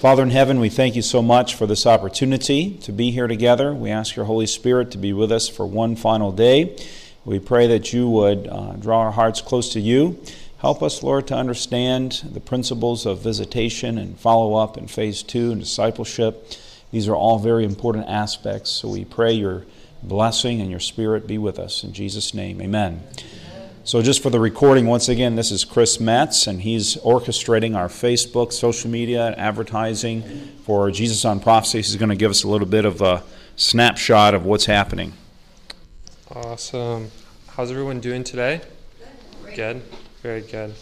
Father in heaven, we thank you so much for this opportunity to be here together. We ask your Holy Spirit to be with us for one final day. We pray that you would uh, draw our hearts close to you. Help us, Lord, to understand the principles of visitation and follow up in phase two and discipleship. These are all very important aspects. So we pray your blessing and your spirit be with us. In Jesus' name, amen. So, just for the recording, once again, this is Chris Metz, and he's orchestrating our Facebook, social media, advertising for Jesus on Prophecy. He's going to give us a little bit of a snapshot of what's happening. Awesome. How's everyone doing today? Good. Very good.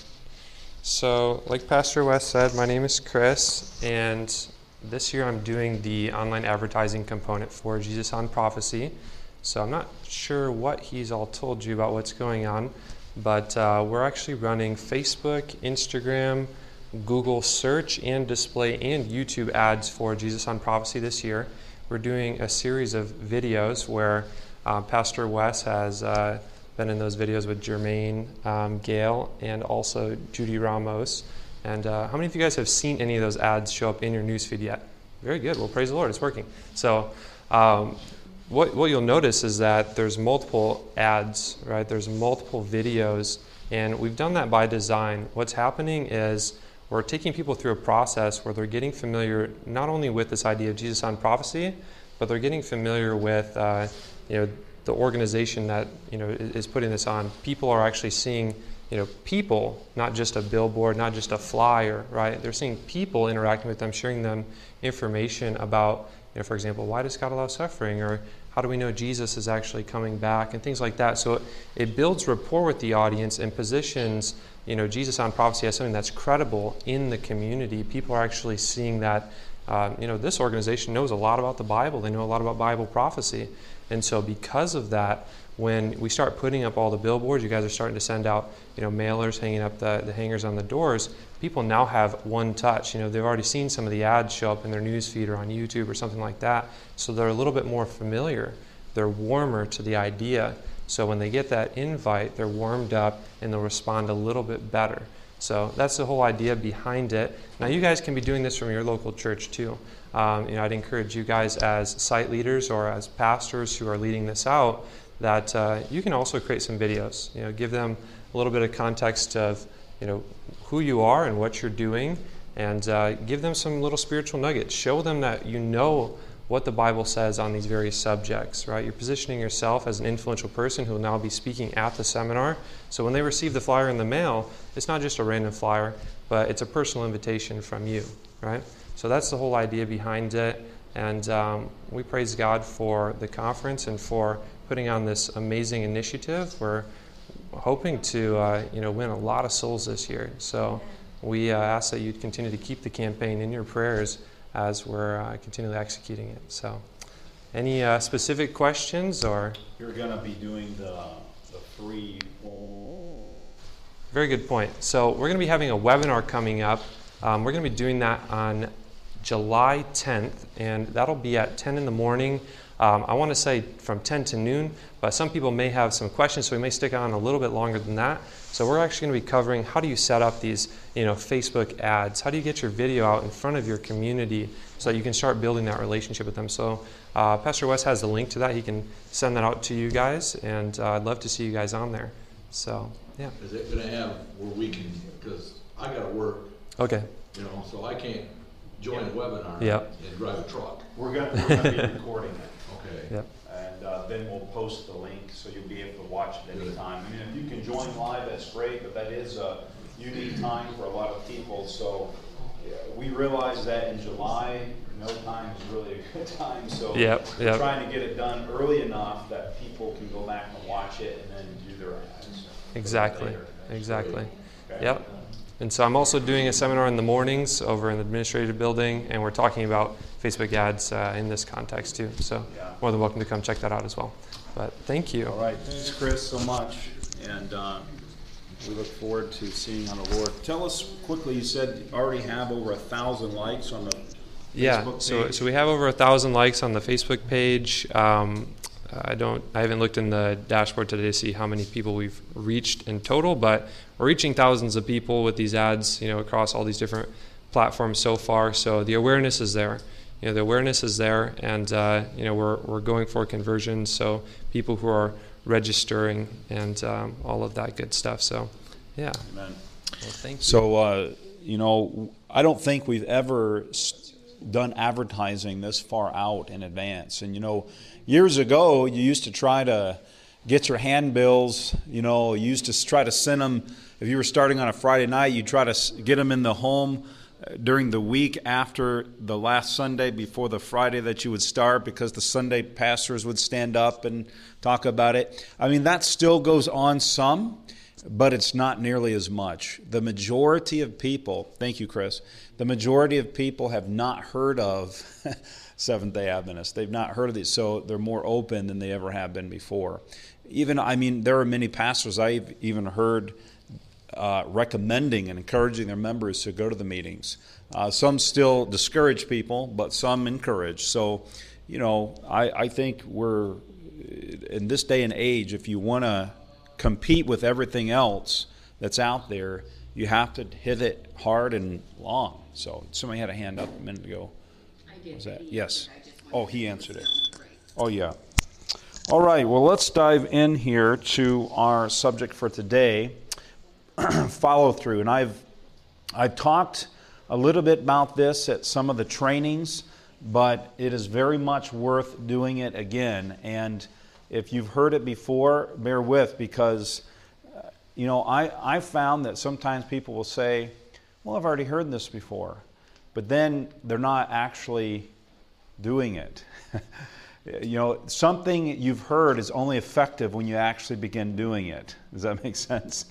So, like Pastor Wes said, my name is Chris, and this year I'm doing the online advertising component for Jesus on Prophecy. So, I'm not sure what he's all told you about what's going on, but uh, we're actually running Facebook, Instagram, Google search and display, and YouTube ads for Jesus on Prophecy this year. We're doing a series of videos where uh, Pastor Wes has uh, been in those videos with Jermaine um, Gale and also Judy Ramos. And uh, how many of you guys have seen any of those ads show up in your newsfeed yet? Very good. Well, praise the Lord, it's working. So, um, what, what you'll notice is that there's multiple ads, right? There's multiple videos, and we've done that by design. What's happening is we're taking people through a process where they're getting familiar not only with this idea of Jesus on prophecy, but they're getting familiar with uh, you know the organization that you know is putting this on. People are actually seeing you know people, not just a billboard, not just a flyer, right? They're seeing people interacting with them, sharing them information about you know, for example, why does God allow suffering? Or how do we know Jesus is actually coming back? And things like that. So it, it builds rapport with the audience and positions, you know, Jesus on prophecy as something that's credible in the community. People are actually seeing that, um, you know, this organization knows a lot about the Bible. They know a lot about Bible prophecy. And so because of that, when we start putting up all the billboards, you guys are starting to send out, you know, mailers, hanging up the, the hangers on the doors. People now have one touch. You know, they've already seen some of the ads show up in their newsfeed or on YouTube or something like that. So they're a little bit more familiar. They're warmer to the idea. So when they get that invite, they're warmed up and they'll respond a little bit better. So that's the whole idea behind it. Now you guys can be doing this from your local church too. Um, you know, I'd encourage you guys as site leaders or as pastors who are leading this out that uh, you can also create some videos. You know, give them a little bit of context of you know who you are and what you're doing, and uh, give them some little spiritual nuggets. Show them that you know what the Bible says on these various subjects. Right? You're positioning yourself as an influential person who will now be speaking at the seminar. So when they receive the flyer in the mail, it's not just a random flyer, but it's a personal invitation from you. Right? So that's the whole idea behind it. And um, we praise God for the conference and for putting on this amazing initiative. We're hoping to uh, you know win a lot of souls this year. So we uh, ask that you continue to keep the campaign in your prayers as we're uh, continually executing it. So, any uh, specific questions or? You're going to be doing the the free. Very good point. So we're going to be having a webinar coming up. Um, we're going to be doing that on July 10th, and that'll be at 10 in the morning. Um, I want to say from 10 to noon, but some people may have some questions, so we may stick on a little bit longer than that. So we're actually going to be covering how do you set up these, you know, Facebook ads? How do you get your video out in front of your community so that you can start building that relationship with them? So uh, Pastor Wes has the link to that. He can send that out to you guys, and uh, I'd love to see you guys on there. So yeah. Is it going to have where we can? Because I got to work. Okay. You know, so I can't join a webinar Yep. and drive a truck. We're going to be recording it. Okay. Yep. And uh, then we'll post the link so you'll be able to watch it anytime. I mean, if you can join live, that's great, but that is a unique time for a lot of people. So yeah, we realize that in July, no time is really a good time. So Yep, we're yep. trying to get it done early enough that people can go back and watch it and then do their ads. Exactly. Exactly. Okay? Yep. And so I'm also doing a seminar in the mornings over in the administrative building, and we're talking about Facebook ads uh, in this context too. So Yeah. more than welcome to come check that out as well. But thank you. All right, thanks, Chris, so much, and uh, we look forward to seeing on the Lord. Tell us quickly. You said you already have over a thousand likes on the Yeah. Facebook So page. so we have over a thousand likes on the Facebook page. Um, I don't. I haven't looked in the dashboard today to see how many people we've reached in total, but we're reaching thousands of people with these ads. You know, across all these different platforms so far. So the awareness is there. You know, the awareness is there, and uh, you know we're we're going for conversions. So people who are registering and um, all of that good stuff. So, yeah. Amen. Well, thank you. So, uh, you know, I don't think we've ever done advertising this far out in advance. And, you know, years ago, you used to try to get your handbills, you know, you used to try to send them, if you were starting on a Friday night, you try to get them in the home uh, during the week after the last Sunday before the Friday that you would start because the Sunday pastors would stand up and talk about it. I mean, that still goes on some, but it's not nearly as much. The majority of people, thank you, Chris, the majority of people have not heard of Seventh day Adventists. They've not heard of these, so they're more open than they ever have been before. Even, I mean, there are many pastors I've even heard uh, recommending and encouraging their members to go to the meetings. Uh, some still discourage people, but some encourage. So, you know, I, I think we're in this day and age, if you want to compete with everything else that's out there, you have to hit it hard and long. So, somebody had a hand up a minute ago. I. Was that yes? answered. I just Oh, he answered it. Oh, yeah. All right, well, let's dive in here to our subject for today follow through. And I've, I've talked a little bit about this at some of the trainings, but it is very much worth doing it again. And if you've heard it before, bear with because, uh, you know, I, I found that sometimes people will say, well, I've already heard this before, but then they're not actually doing it. you know, something you've heard is only effective when you actually begin doing it. Does that make sense?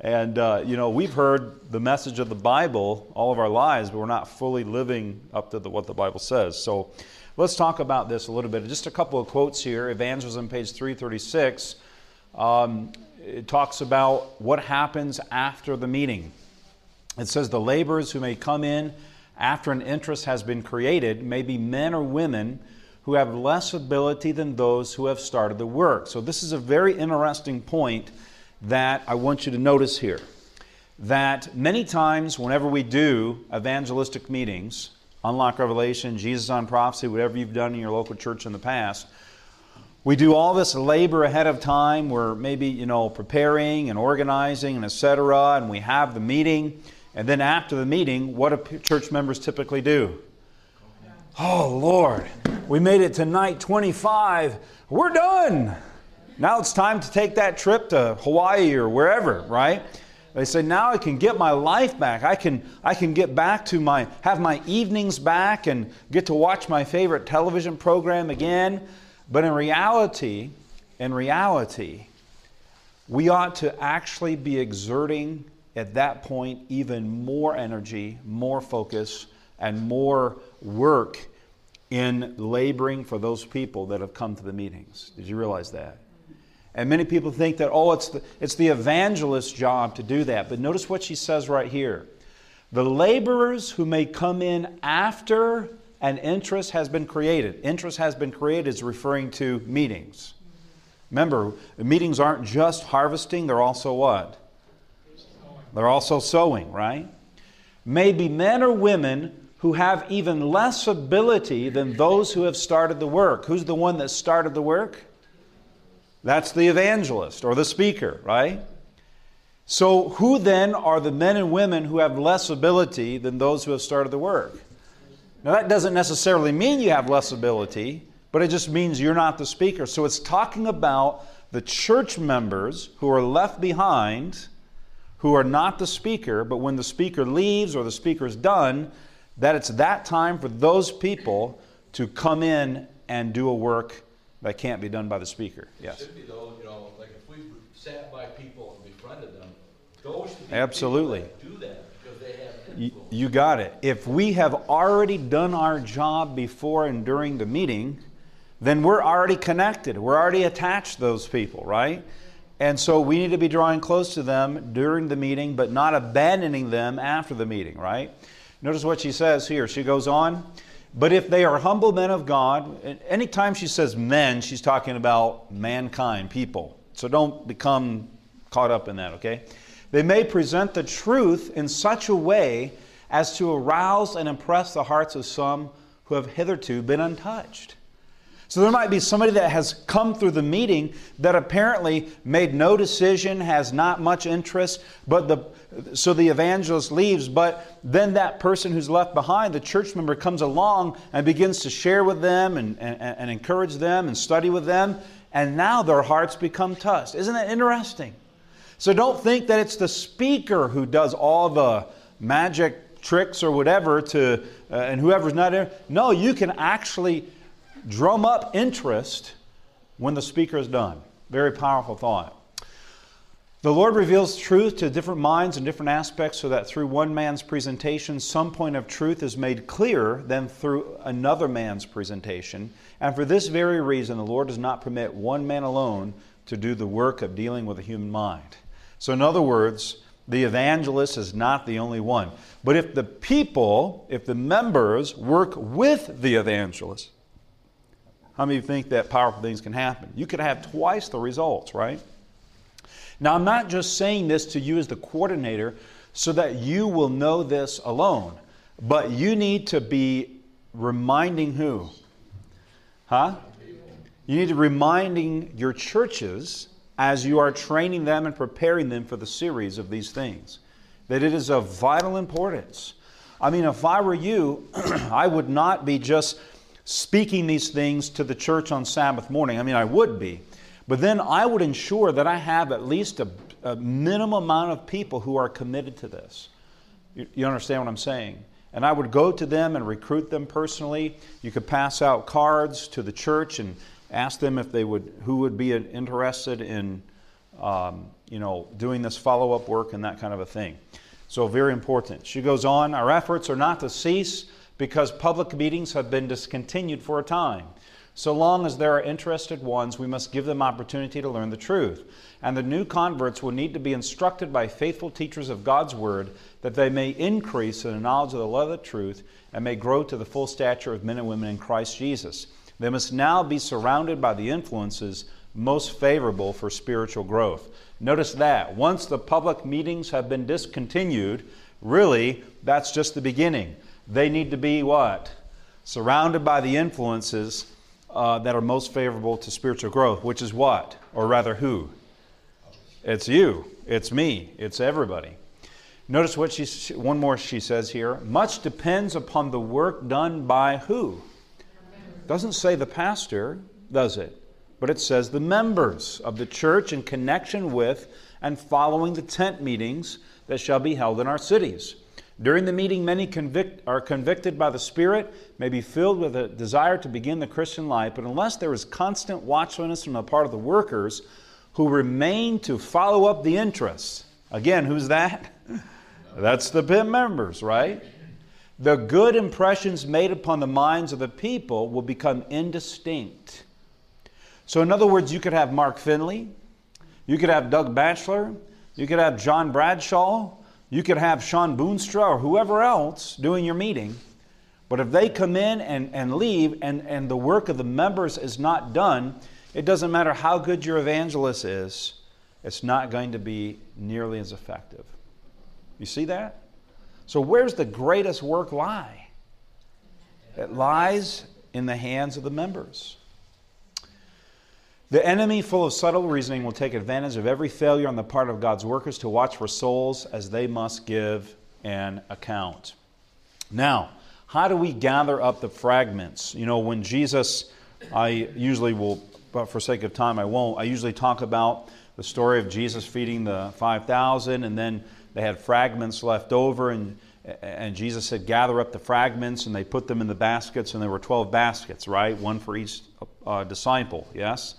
And, uh, you know, we've heard the message of the Bible all of our lives, but we're not fully living up to the, what the Bible says. So let's talk about this a little bit. Just a couple of quotes here. Evangelism, page 336. Um, it talks about what happens after the meeting. It says, The laborers who may come in after an interest has been created may be men or women who have less ability than those who have started the work. So, this is a very interesting point that I want you to notice here. That many times, whenever we do evangelistic meetings, Unlock Revelation, Jesus on Prophecy, whatever you've done in your local church in the past, we do all this labor ahead of time. We're maybe, you know, preparing and organizing and etc. And we have the meeting. And then after the meeting, what do church members typically do? Oh, Lord, we made it to night 25. We're done. Now it's time to take that trip to Hawaii or wherever, right? They say, now I can get my life back. I can, I can get back to my, have my evenings back and get to watch my favorite television program again. But in reality, in reality, we ought to actually be exerting at that point even more energy, more focus, and more work in laboring for those people that have come to the meetings. Did you realize that? And many people think that, oh, it's the, it's the evangelist's job to do that. But notice what she says right here. The laborers who may come in after an interest has been created. Interest has been created is referring to meetings. Remember, meetings aren't just harvesting, they're also what? They're also sowing, right? May be men or women who have even less ability than those who have started the work. Who's the one that started the work? That's the evangelist or the speaker, right? So, who then are the men and women who have less ability than those who have started the work? Now, that doesn't necessarily mean you have less ability, but it just means you're not the speaker. So, it's talking about the church members who are left behind, who are not the speaker, but when the speaker leaves or the speaker's done, that it's that time for those people to come in and do a work that can't be done by the speaker. Yes. Should be though, you know, like if we sat by people and befriended them, those Absolutely. that do that because they have You, you got it. If we have already done our job before and during the meeting, then we're already connected. We're already attached to those people, right? And so we need to be drawing close to them during the meeting, but not abandoning them after the meeting, right? Notice what she says here. She goes on, but if they are humble men of God, anytime she says men, she's talking about mankind, people. So don't become caught up in that, okay? They may present the truth in such a way as to arouse and impress the hearts of some who have hitherto been untouched. So there might be somebody that has come through the meeting that apparently made no decision, has not much interest, but the so the evangelist leaves, but then that person who's left behind, the church member, comes along and begins to share with them and, and, and encourage them and study with them, and now their hearts become touched. Isn't that interesting? So don't think that it's the speaker who does all the magic tricks or whatever to uh, and whoever's not there. No, you can actually drum up interest when the speaker is done. Very powerful thought. The Lord reveals truth to different minds and different aspects so that through one man's presentation, some point of truth is made clearer than through another man's presentation. And for this very reason, the Lord does not permit one man alone to do the work of dealing with the human mind. So, in other words, the evangelist is not the only one. But if the people, if the members work with the evangelist, how many think that powerful things can happen? You could have twice the results, right? Now, I'm not just saying this to you as the coordinator so that you will know this alone, but you need to be reminding who? Huh? You need to reminding your churches as you are training them and preparing them for the series of these things that it is of vital importance. I mean, if I were you, I would not be just speaking these things to the church on Sabbath morning. I mean, I would be. But then I would ensure that I have at least a, a minimum amount of people who are committed to this. You, you understand what I'm saying? And I would go to them and recruit them personally. You could pass out cards to the church and ask them if they would, who would be interested in, um, you know, doing this follow-up work and that kind of a thing. So very important. She goes on. Our efforts are not to cease because public meetings have been discontinued for a time. So long as there are interested ones, we must give them opportunity to learn the truth. And the new converts will need to be instructed by faithful teachers of God's Word that they may increase in the knowledge of the love of the truth and may grow to the full stature of men and women in Christ Jesus. They must now be surrounded by the influences most favorable for spiritual growth. Notice that. Once the public meetings have been discontinued, really, that's just the beginning. They need to be what? Surrounded by the influences uh, that are most favorable to spiritual growth, which is what? Or rather, who? It's you. It's me. It's everybody. Notice what she, one more she says here. Much depends upon the work done by who? Doesn't say the pastor, does it? But it says the members of the church in connection with and following the tent meetings that shall be held in our cities. During the meeting, many convict, are convicted by the Spirit, may be filled with a desire to begin the Christian life, but unless there is constant watchfulness on the part of the workers who remain to follow up the interests, again, who's that? That's the PIM members, right? The good impressions made upon the minds of the people will become indistinct. So, in other words, you could have Mark Finley, you could have Doug Batchelor, you could have John Bradshaw, you could have Sean Boonstra or whoever else doing your meeting, but if they come in and, and leave and, and the work of the members is not done, it doesn't matter how good your evangelist is, it's not going to be nearly as effective. You see that? So, where's the greatest work lie? It lies in the hands of the members. The enemy, full of subtle reasoning, will take advantage of every failure on the part of God's workers to watch for souls as they must give an account. Now, how do we gather up the fragments? You know, when Jesus, I usually will, but for sake of time, I won't. I usually talk about the story of Jesus feeding the 5,000, and then they had fragments left over, and, and Jesus said, Gather up the fragments, and they put them in the baskets, and there were 12 baskets, right? One for each uh, disciple, yes?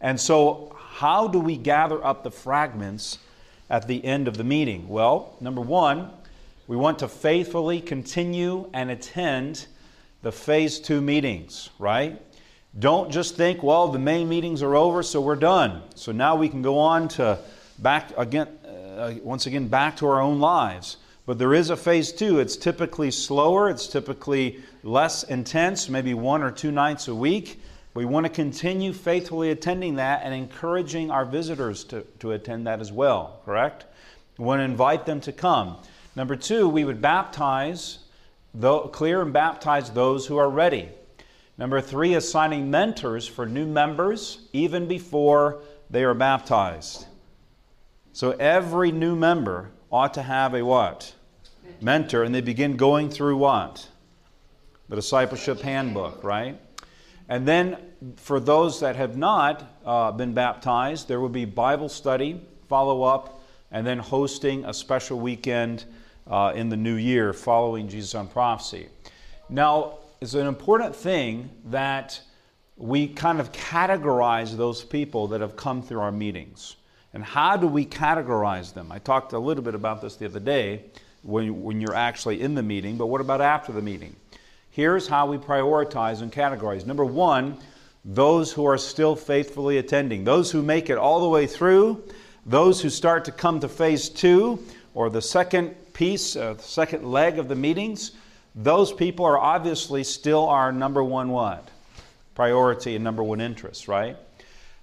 And so, how do we gather up the fragments at the end of the meeting? Well, number one, we want to faithfully continue and attend the phase two meetings, right? Don't just think, well, the main meetings are over, so we're done. So now we can go on to back again, uh, once again, back to our own lives. But there is a phase two. It's typically slower, it's typically less intense, maybe one or two nights a week. We want to continue faithfully attending that and encouraging our visitors to, to attend that as well, correct? We want to invite them to come. Number two, we would baptize, clear and baptize those who are ready. Number three, assigning mentors for new members even before they are baptized. So every new member ought to have a what? Mentor, and they begin going through what? The discipleship handbook, right? And then for those that have not uh, been baptized, there will be Bible study, follow up, and then hosting a special weekend uh, in the new year following Jesus on Prophecy. Now, it's an important thing that we kind of categorize those people that have come through our meetings. And how do we categorize them? I talked a little bit about this the other day when, when you're actually in the meeting, but what about after the meeting? Here's how we prioritize and categorize. Number one, those who are still faithfully attending, those who make it all the way through, those who start to come to phase two or the second piece, uh, the second leg of the meetings, those people are obviously still our number one what? Priority and number one interest, right?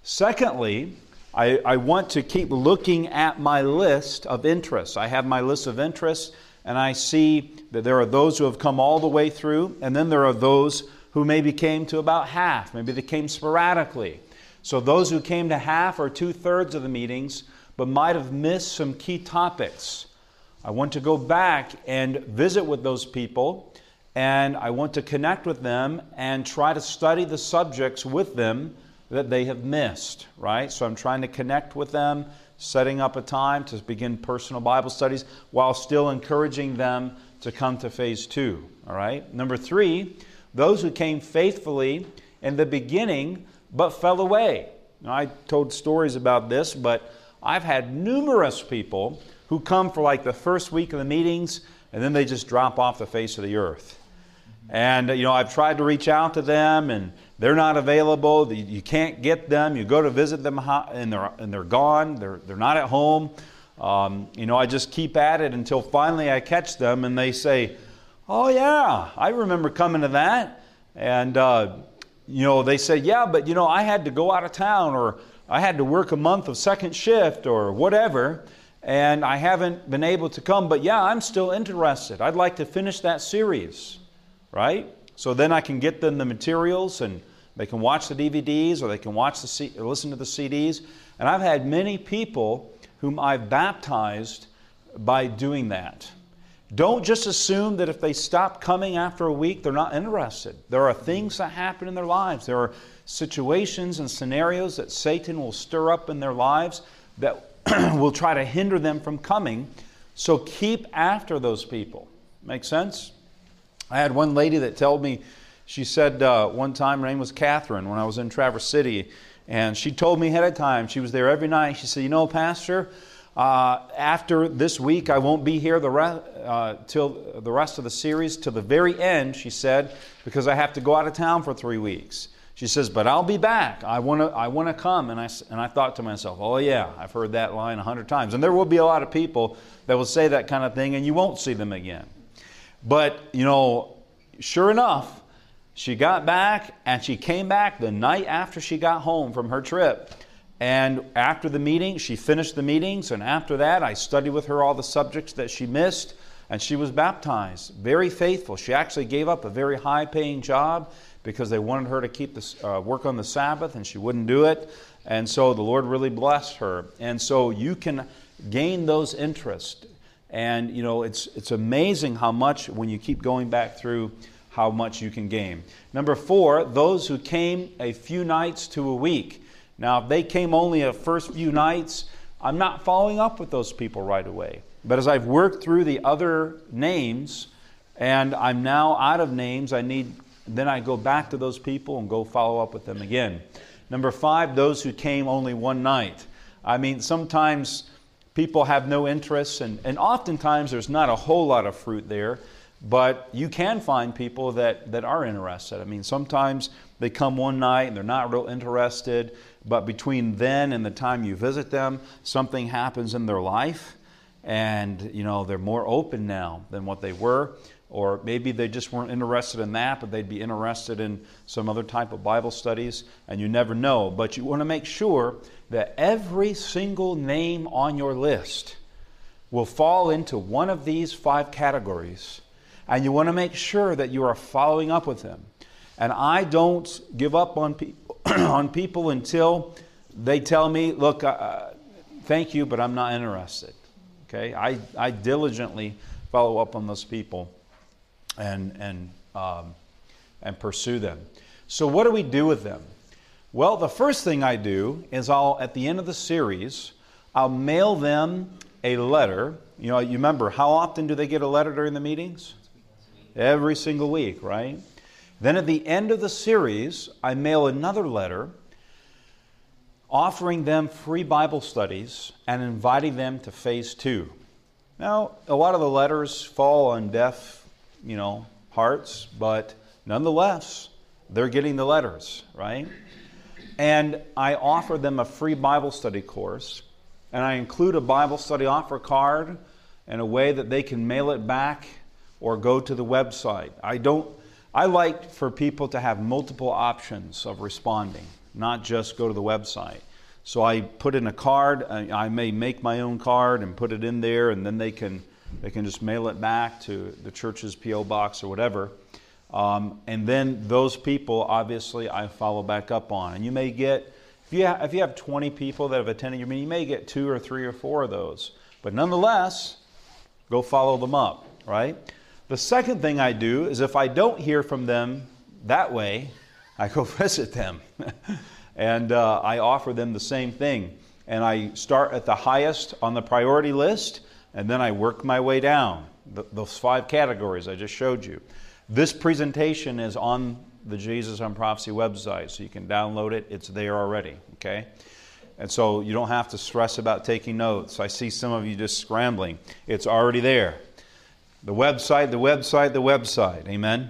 Secondly, I, I want to keep looking at my list of interests. I have my list of interests, and I see that there are those who have come all the way through, and then there are those who maybe came to about half. Maybe they came sporadically. So those who came to half or two thirds of the meetings, but might have missed some key topics I want to go back and visit with those people, and I want to connect with them and try to study the subjects with them that they have missed, right? So I'm trying to connect with them, setting up a time to begin personal Bible studies while still encouraging them to come to phase two, all right? Number three, those who came faithfully in the beginning but fell away. Now, I told stories about this, but I've had numerous people who come for like the first week of the meetings and then they just drop off the face of the earth. And, you know, I've tried to reach out to them and they're not available. You can't get them. You go to visit them and they're, and they're gone. They're, they're not at home. Um, you know, I just keep at it until finally I catch them and they say, Oh, yeah, I remember coming to that. And, uh, you know, they say, Yeah, but, you know, I had to go out of town or I had to work a month of second shift or whatever and I haven't been able to come, but yeah, I'm still interested. I'd like to finish that series, right? So then I can get them the materials and they can watch the DVDs or they can watch the C- listen to the CDs. And I've had many people whom I've baptized by doing that. Don't just assume that if they stop coming after a week, they're not interested. There are things that happen in their lives. There are situations and scenarios that Satan will stir up in their lives that will try to hinder them from coming. So keep after those people. Make sense? I had one lady that told me, she said uh, one time, her name was Catherine, when I was in Traverse City, and she told me ahead of time, she was there every night. She said, You know, Pastor, uh, after this week, I won't be here the re- uh, till the rest of the series, till the very end, she said, because I have to go out of town for three weeks. She says, But I'll be back. I want to I wanna come. And I, and I thought to myself, Oh, yeah, I've heard that line a hundred times. And there will be a lot of people that will say that kind of thing, and you won't see them again. But, you know, sure enough, she got back, and she came back the night after she got home from her trip. And after the meeting, she finished the meetings, and after that, I studied with her all the subjects that she missed, and she was baptized. Very faithful. She actually gave up a very high paying job because they wanted her to keep this, uh, work on the Sabbath and she wouldn't do it. And so the Lord really blessed her. And so you can gain those interests. And you know, it's, it's amazing how much, when you keep going back through, how much you can gain. Number four, those who came a few nights to a week. Now, if they came only a first few nights, I'm not following up with those people right away. But as I've worked through the other names, and I'm now out of names, I need then I go back to those people and go follow up with them again. Number five, those who came only one night. I mean, sometimes people have no interest, and, and oftentimes there's not a whole lot of fruit there, but you can find people that, that are interested. I mean, sometimes they come one night and they're not real interested, but between then and the time you visit them, something happens in their life, and you know they're more open now than what they were or maybe they just weren't interested in that, but they'd be interested in some other type of Bible studies, and you never know. But you want to make sure that every single name on your list will fall into one of these five categories, and you want to make sure that you are following up with them. And I don't give up on people, on people until they tell me, look, uh, thank you, but I'm not interested. Okay? I, I diligently follow up on those people and, and, um, and pursue them. So, what do we do with them? Well, the first thing I do is I'll, at the end of the series, I'll mail them a letter. You know, you remember, how often do they get a letter during the meetings? Every single week, right? Then at the end of the series, I mail another letter offering them free Bible studies and inviting them to phase two. Now, a lot of the letters fall on deaf, you know, hearts, but nonetheless, they're getting the letters, right? And I offer them a free Bible study course, and I include a Bible study offer card in a way that they can mail it back or go to the website. I don't I like for people to have multiple options of responding, not just go to the website. So I put in a card. Uh, I may make my own card and put it in there, and then they can they can just mail it back to the church's PO box or whatever. Um, and then those people, obviously, I follow back up on. And you may get if you have, if you have 20 people that have attended your meeting, you may get two or three or four of those. But nonetheless, go follow them up, right? The second thing I do is if I don't hear from them that way, I go visit them. and uh, I offer them the same thing. And I start at the highest on the priority list, and then I work my way down. The, those five categories I just showed you. This presentation is on the Jesus on Prophecy website, so you can download it. It's there already, okay? And so you don't have to stress about taking notes. I see some of you just scrambling. It's already there. The website, the website, the website. Amen?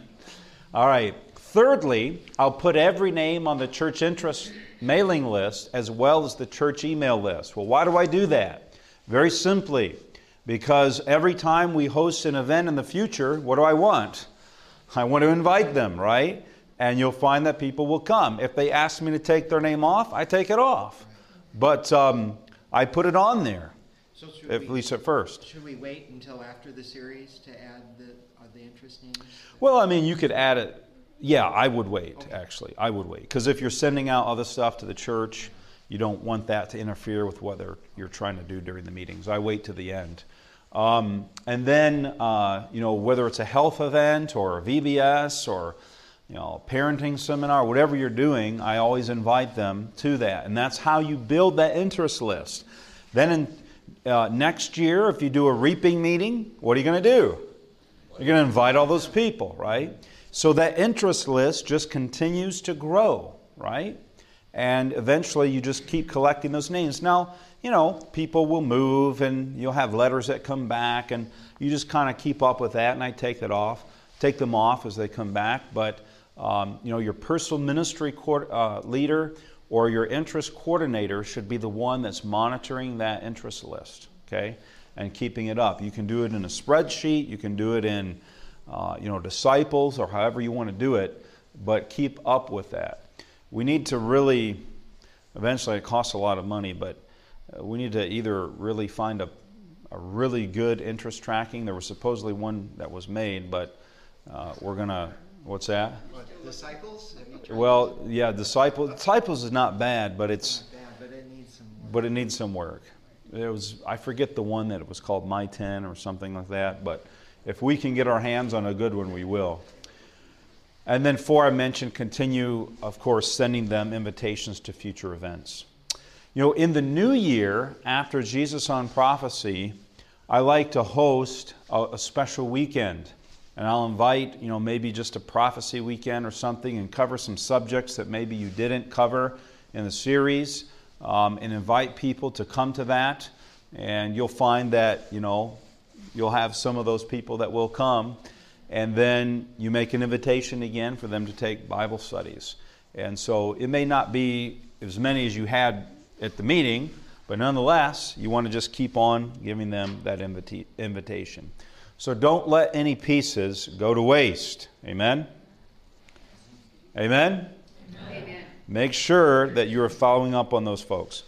All right. Thirdly, I'll put every name on the church interest mailing list as well as the church email list. Well, why do I do that? Very simply, because every time we host an event in the future, what do I want? I want to invite them, right? And you'll find that people will come. If they ask me to take their name off, I take it off. But um, I put it on there, So at we, least at first. should we wait until after the series to add the, the interest names? Well, I mean, you could add it. Yeah, I would wait, actually. I would wait. Because if you're sending out other stuff to the church, you don't want that to interfere with what you're trying to do during the meetings. I wait to the end. Um, and then, uh, you know, whether it's a health event or a VBS or, you know, parenting seminar, whatever you're doing, I always invite them to that. And that's how you build that interest list. Then in, uh, next year, if you do a reaping meeting, what are you going to do? You're going to invite all those people, right? So that interest list just continues to grow, right? And eventually you just keep collecting those names. Now, you know, people will move and you'll have letters that come back and you just kind of keep up with that and I take it off, take them off as they come back. But, um, you know, your personal ministry coor- uh, leader or your interest coordinator should be the one that's monitoring that interest list, okay? And keeping it up. You can do it in a spreadsheet, you can do it in uh, you know, disciples or however you want to do it, but keep up with that. We need to really, eventually, it costs a lot of money, but we need to either really find a, a really good interest tracking. There was supposedly one that was made, but uh, we're going to, what's that? What, disciples? Well, yeah, disciples. Disciples is not bad, but it's? Bad, but it needs some. but it needs some work. It was I forget the one that it was called My Ten or something like that, but if we can get our hands on a good one, we will. And then four, I mentioned continue, of course, sending them invitations to future events. You know, in the new year, after Jesus on Prophecy, I like to host a, a special weekend. And I'll invite, you know, maybe just a prophecy weekend or something and cover some subjects that maybe you didn't cover in the series um, and invite people to come to that. And you'll find that, you know, you'll have some of those people that will come. And then you make an invitation again for them to take Bible studies. And so it may not be as many as you had at the meeting, but nonetheless, you want to just keep on giving them that invita- invitation. So don't let any pieces go to waste. Amen? Amen? Amen. Make sure that you are following up on those folks.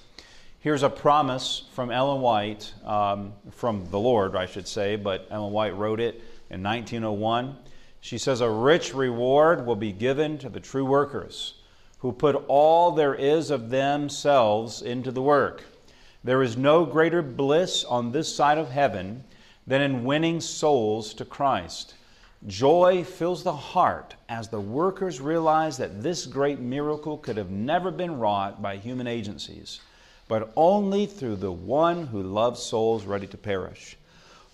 Here's a promise from Ellen White, um, from the Lord, I should say, but Ellen White wrote it in 1901. She says, A rich reward will be given to the true workers who put all there is of themselves into the work. There is no greater bliss on this side of heaven than in winning souls to Christ. Joy fills the heart as the workers realize that this great miracle could have never been wrought by human agencies, but only through the one who loves souls ready to perish.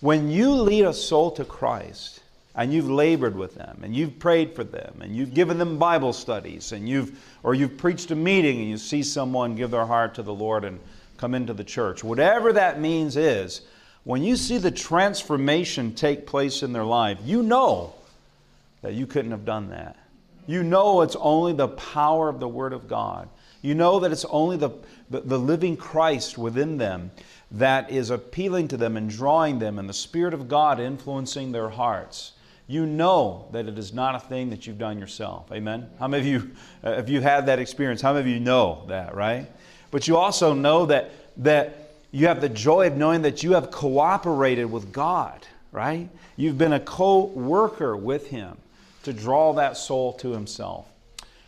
When you lead a soul to Christ, and you've labored with them and you've prayed for them and you've given them Bible studies and you've or you've preached a meeting and you see someone give their heart to the Lord and come into the church. Whatever that means is when you see the transformation take place in their life, you know that you couldn't have done that. You know it's only the power of the Word of God. You know that it's only the, the, the, living Christ within them that is appealing to them and drawing them, and the Spirit of God influencing their hearts you know that it is not a thing that you've done yourself. Amen? How many of you, uh, if you had that experience, how many of you know that, right? But you also know that, that you have the joy of knowing that you have cooperated with God, right? You've been a co worker with Him to draw that soul to Himself.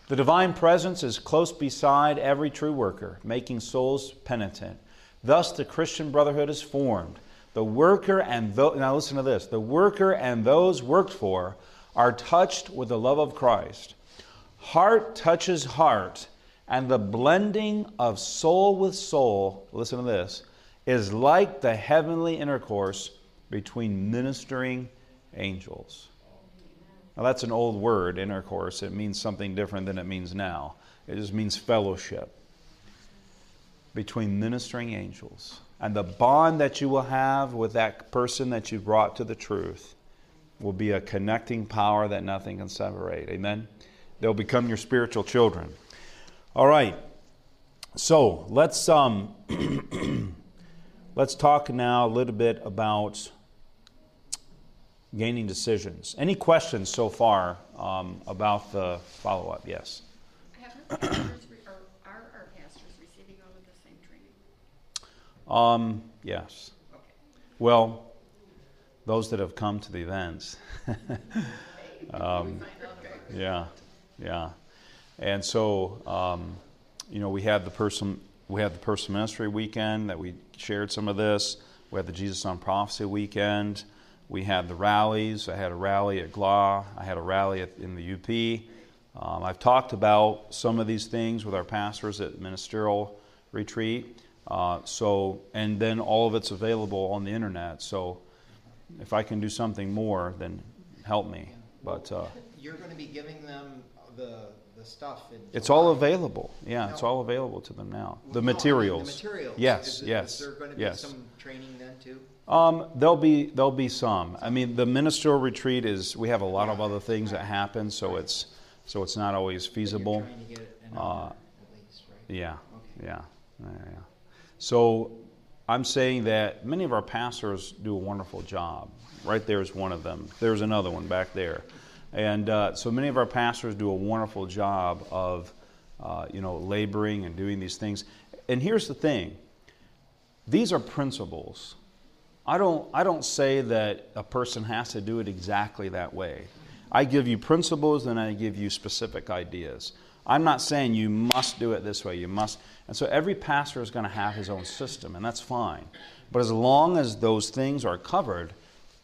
The divine presence is close beside every true worker, making souls penitent. Thus, the Christian brotherhood is formed the worker and those, now listen to this, the worker and those worked for are touched with the love of Christ. Heart touches heart, and the blending of soul with soul, listen to this, is like the heavenly intercourse between ministering angels. Now, that's an old word, intercourse. It means something different than it means now. It just means fellowship between ministering angels. And the bond that you will have with that person that you brought to the truth will be a connecting power that nothing can separate. Amen? They'll become your spiritual children. All right. So let's um, let's talk now a little bit about gaining decisions. Any questions so far um, about the follow up? Yes. Um, yes. Well, those that have come to the events. um, yeah, yeah. And so, um, you know, we had the person we had the person ministry weekend that we shared some of this. We had the Jesus on Prophecy weekend. We had the rallies. I had a rally at GLA. I had a rally at, in the UP. Um, I've talked about some of these things with our pastors at ministerial retreat. Uh, so, and then all of it's available on the internet. So, if I can do something more, then help me. But uh, you're going to be giving them the the stuff. it's all available. Yeah, it's all available to them now. The no, materials. I mean the materials. Yes, is, yes. Is there going to be some training then too? Um, there'll be there'll be some. I mean, the ministerial retreat is we have a lot of other things that happen, so it's so it's not always feasible. Uh, least, right? Yeah, okay. yeah, yeah. So I'm saying that many of our pastors do a wonderful job. Right there is one of them. There's another one back there. And uh, so many of our pastors do a wonderful job of, uh, you know, laboring and doing these things. And here's the thing these are principles. I don't, I don't say that a person has to do it exactly that way. I give you principles and I give you specific ideas. I'm not saying you must do it this way, you must. And so every pastor is going to have his own system, and that's fine. But as long as those things are covered,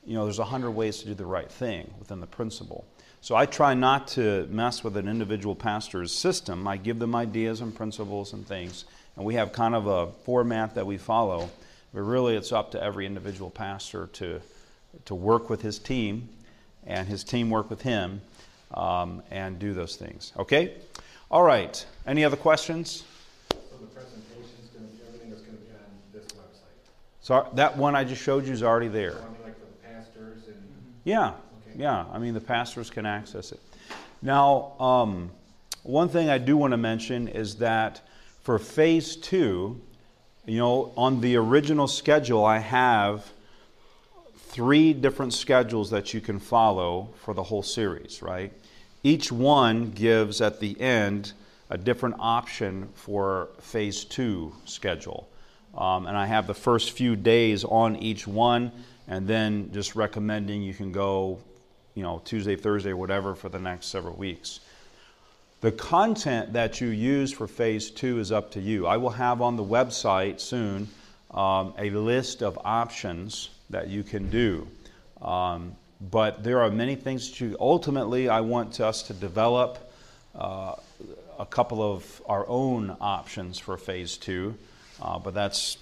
you know, there's a hundred ways to do the right thing within the principle. So I try not to mess with an individual pastor's system. I give them ideas and principles and things, and we have kind of a format that we follow. But really, it's up to every individual pastor to, to work with his team and his team work with him um, and do those things. Okay? All right. Any other questions? So the presentation is going to be everything that's going to be on this website. So that one I just showed you is already there. So I mean, like for the pastors and. Yeah, Okay. yeah. I mean, the pastors can access it. Now, um, one thing I do want to mention is that for phase two, you know, on the original schedule, I have three different schedules that you can follow for the whole series, right? Each one gives at the end a different option for phase two schedule. Um, and I have the first few days on each one, and then just recommending you can go, you know, Tuesday, Thursday, whatever, for the next several weeks. The content that you use for phase two is up to you. I will have on the website soon um, a list of options that you can do. Um, but there are many things to ultimately, I want us to develop uh, a couple of our own options for phase two. Uh, but that's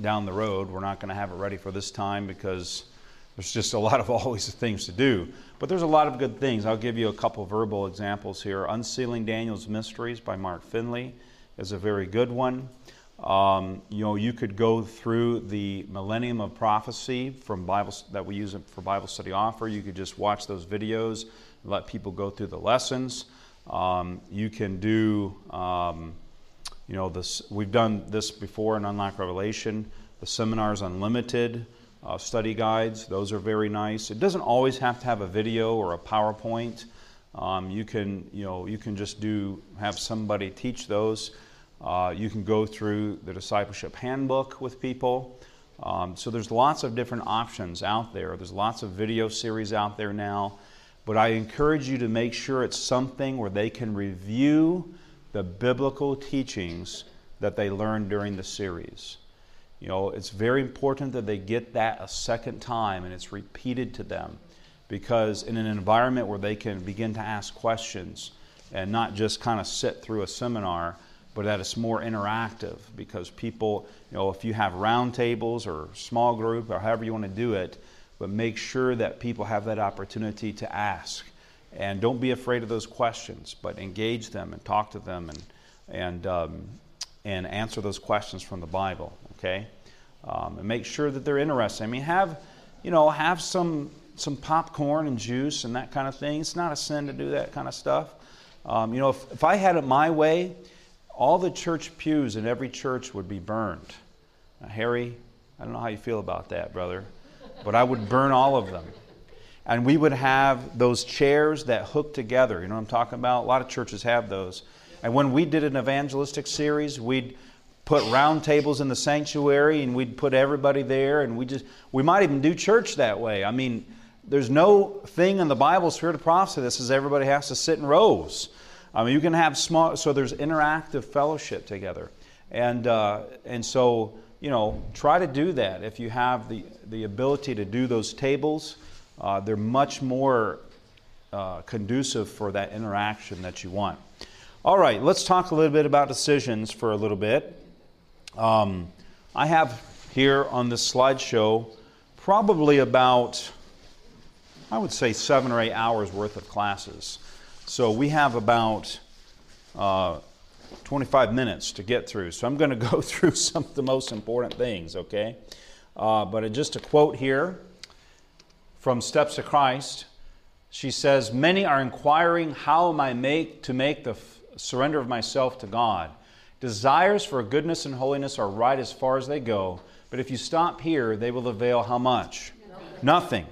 down the road. We're not going to have it ready for this time because there's just a lot of always things to do. But there's a lot of good things. I'll give you a couple verbal examples here. Unsealing Daniel's Mysteries by Mark Finley is a very good one. Um, you know, you could go through the Millennium of Prophecy from Bible that we use for Bible study offer. You could just watch those videos let people go through the lessons. Um, you can do um, you know, this, we've done this before in Unlock Revelation. The seminars unlimited uh, study guides, those are very nice. It doesn't always have to have a video or a PowerPoint. Um, you can, you know, you can just do have somebody teach those. Uh, you can go through the discipleship handbook with people. Um, so there's lots of different options out there. There's lots of video series out there now. But I encourage you to make sure it's something where they can review the biblical teachings that they learned during the series. You know, it's very important that they get that a second time and it's repeated to them because in an environment where they can begin to ask questions and not just kind of sit through a seminar, but that it's more interactive because people, you know, if you have roundtables or small group or however you want to do it, but make sure that people have that opportunity to ask and don't be afraid of those questions, but engage them and talk to them and, and, um, and answer those questions from the Bible, okay? Um, and make sure that they're interested. I mean, have, you know, have some, some popcorn and juice and that kind of thing. It's not a sin to do that kind of stuff. Um, you know, if, if I had it my way, all the church pews in every church would be burned. Now, Harry, I don't know how you feel about that, brother, but I would burn all of them and we would have those chairs that hook together. You know what I'm talking about? A lot of churches have those. And when we did an evangelistic series, we'd put round tables in the sanctuary and we'd put everybody there and we just we might even do church that way. I mean, there's no thing in the Bible, Spirit of Prophecy, that says everybody has to sit in rows. I mean, you can have small, so there's interactive fellowship together. And, uh, and so, you know, try to do that if you have the, the ability to do those tables uh, they're much more uh, conducive for that interaction that you want. All right, let's talk a little bit about decisions for a little bit. Um, I have here on this slideshow probably about, I would say, seven or eight hours worth of classes. So we have about uh, 25 minutes to get through. So I'm going to go through some of the most important things, okay? Uh, but just a quote here from Steps to Christ, she says, Many are inquiring, How am I make to make the f- surrender of myself to God? Desires for goodness and holiness are right as far as they go, but if you stop here, they will avail how much? Nothing. Nothing.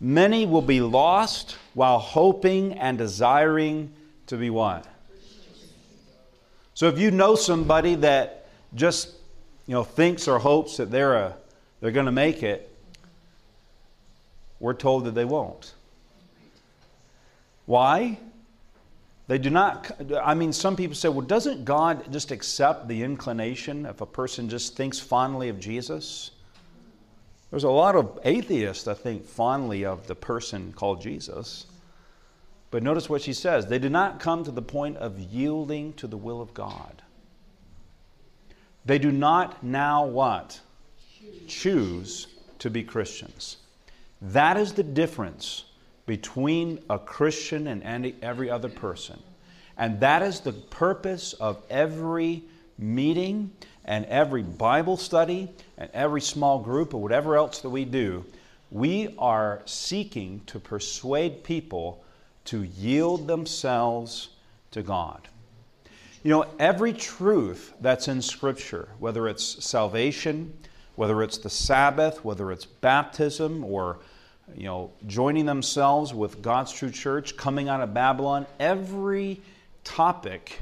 Many will be lost while hoping and desiring to be what? So if you know somebody that just you know thinks or hopes that they're a, they're going to make it, we're told that they won't. Why? They do not, I mean, some people say, well, doesn't God just accept the inclination if a person just thinks fondly of Jesus? There's a lot of atheists that think fondly of the person called Jesus. But notice what she says they do not come to the point of yielding to the will of God. They do not now what? Choose to be Christians. That is the difference between a Christian and every other person. And that is the purpose of every meeting and every Bible study and every small group or whatever else that we do. We are seeking to persuade people to yield themselves to God. You know, every truth that's in Scripture, whether it's salvation, whether it's the Sabbath, whether it's baptism or you know, joining themselves with God's true church, coming out of Babylon, every topic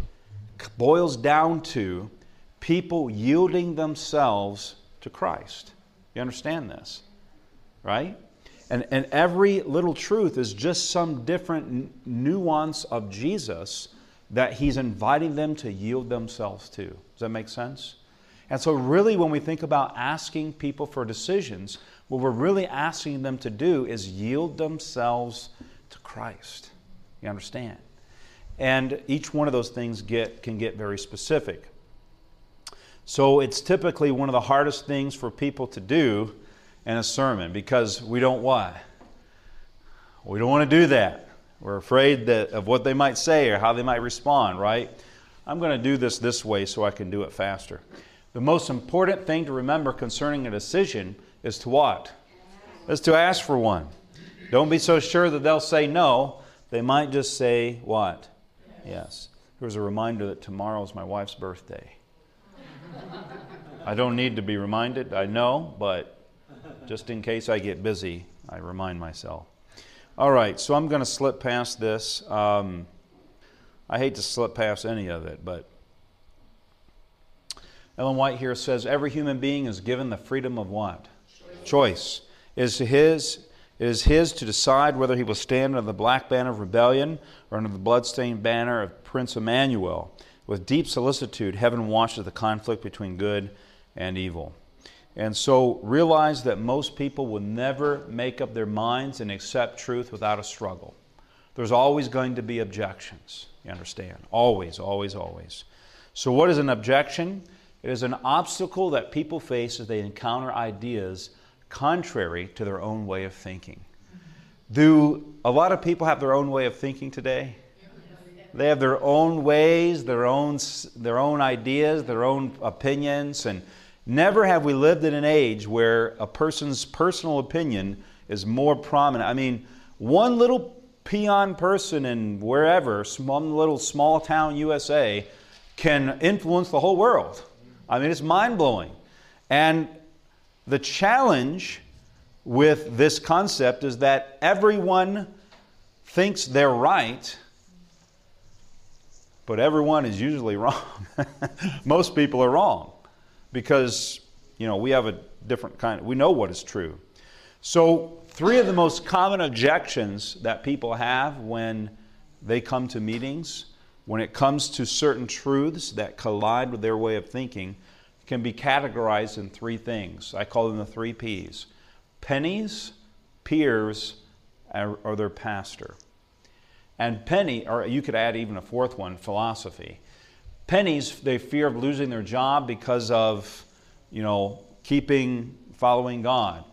boils down to people yielding themselves to Christ. You understand this? Right? And, and every little truth is just some different nuance of Jesus that he's inviting them to yield themselves to. Does that make sense? And so, really, when we think about asking people for decisions, what we're really asking them to do is yield themselves to Christ. You understand? And each one of those things get, can get very specific. So, it's typically one of the hardest things for people to do in a sermon because we don't what? We don't want to do that. We're afraid that, of what they might say or how they might respond, right? I'm going to do this this way so I can do it faster. The most important thing to remember concerning a decision is to what? Is to ask for one. Don't be so sure that they'll say no. They might just say what? Yes. Here's a reminder that tomorrow is my wife's birthday. I don't need to be reminded, I know, but just in case I get busy, I remind myself. All right, so I'm going to slip past this. Um, I hate to slip past any of it, but Ellen White here says every human being is given the freedom of what? Choice. Is his, it is his to decide whether he will stand under the black banner of rebellion or under the bloodstained banner of Prince Emmanuel. With deep solicitude, heaven watches the conflict between good and evil. And so realize that most people will never make up their minds and accept truth without a struggle. There's always going to be objections. You understand? Always, always, always. So, what is an objection? It is an obstacle that people face as they encounter ideas contrary to their own way of thinking. Do a lot of people have their own way of thinking today? They have their own ways, their own, their own ideas, their own opinions, and Never have we lived in an age where a person's personal opinion is more prominent. I mean, one little peon person in wherever, some little small town USA, can influence the whole world. I mean, it's mind blowing. And the challenge with this concept is that everyone thinks they're right, but everyone is usually wrong. Most people are wrong because you know we have a different kind. We know what is true. So three of the most common objections that people have when they come to meetings, when it comes to certain truths that collide with their way of thinking, can be categorized in three things. I call them the three P's: pennies, peers, or their pastor. And penny, or you could add even a fourth one, philosophy. Pennies, they fear of losing their job because of, you know, keeping, following God.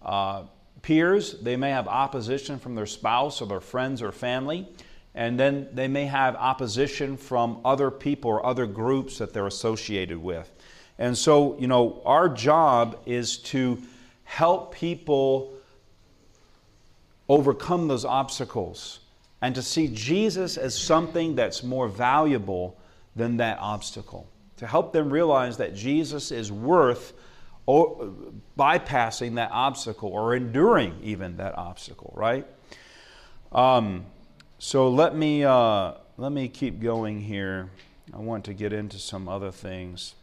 Uh, peers, they may have opposition from their spouse or their friends or family. And then they may have opposition from other people or other groups that they're associated with. And so, you know, our job is to help people overcome those obstacles and to see Jesus as something that's more valuable than that obstacle. To help them realize that Jesus is worth bypassing that obstacle or enduring even that obstacle, right? Um, so let me, uh, let me keep going here. I want to get into some other things.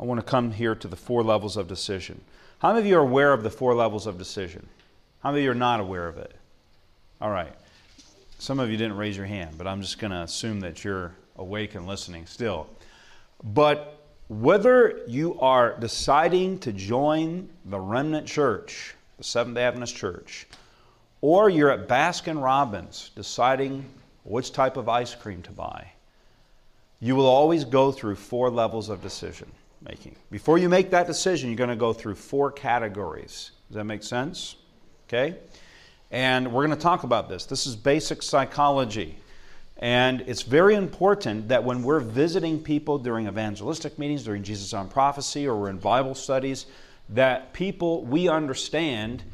I want to come here to the four levels of decision. How many of you are aware of the four levels of decision? How many of you are not aware of it? All right. Some of you didn't raise your hand, but I'm just going to assume that you're awake and listening still. But whether you are deciding to join the remnant church, the Seventh Adventist church, or you're at Baskin Robbins deciding which type of ice cream to buy, you will always go through four levels of decision making. Before you make that decision, you're going to go through four categories. Does that make sense? Okay? And we're going to talk about this. This is basic psychology. And it's very important that when we're visiting people during evangelistic meetings, during Jesus on Prophecy, or we're in Bible studies, that people, we understand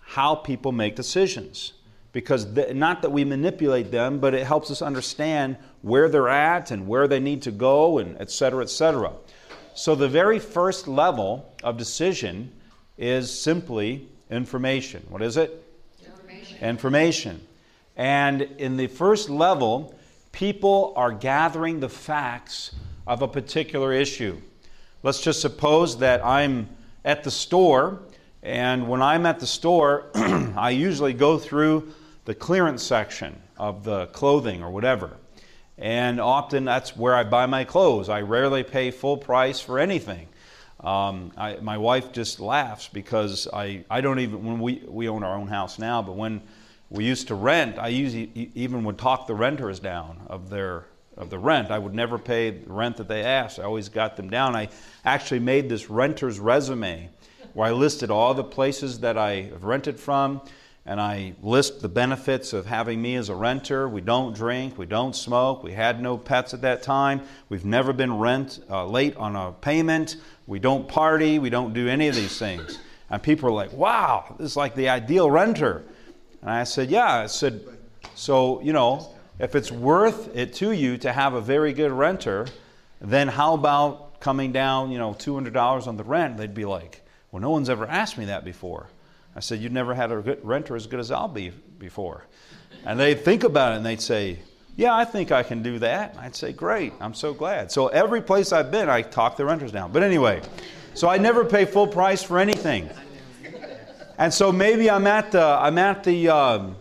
how people make decisions. Because the, not that we manipulate them, but it helps us understand where they're at and where they need to go, and et cetera, et cetera. So the very first level of decision is simply information. What is it? information. Information. And in the first level, people are gathering the facts of a particular issue. Let's just suppose that I'm at the store, and when I'm at the store, I usually go through the clearance section of the clothing or whatever. And often that's where I buy my clothes. I rarely pay full price for anything. Um, I, my wife just laughs because I, I don't even, when we, we own our own house now, but when we used to rent, I usually even would talk the renters down of their of the rent. I would never pay the rent that they asked. I always got them down. I actually made this renter's resume where I listed all the places that I have rented from and I list the benefits of having me as a renter. We don't drink, we don't smoke, we had no pets at that time, we've never been rent uh, late on a payment, we don't party, we don't do any of these things. And people are like, wow, this is like the ideal renter. And I said, yeah. I said, so, you know, if it's worth it to you to have a very good renter, then how about coming down, you know, $200 on the rent? They'd be like, well, no one's ever asked me that before. I said, You've never had a renter as good as I'll be before. And they'd think about it and they'd say, Yeah, I think I can do that. I'd say, Great, I'm so glad. So every place I've been, I talk the renters down. But anyway, so I never pay full price for anything. And so maybe I'm at the, I'm at the, um,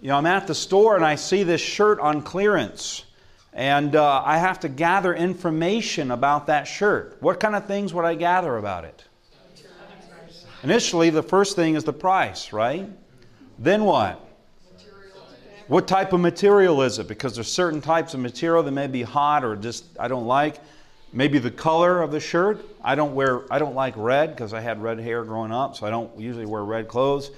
you know, I'm at the store and I see this shirt on clearance. And uh, I have to gather information about that shirt. What kind of things would I gather about it? Initially, the first thing is the price, right? Then what? What type of material is it? Because there's certain types of material that may be hot or just I don't like. Maybe the color of the shirt. I don't wear I don't like red because I had red hair growing up, so I don't usually wear red clothes.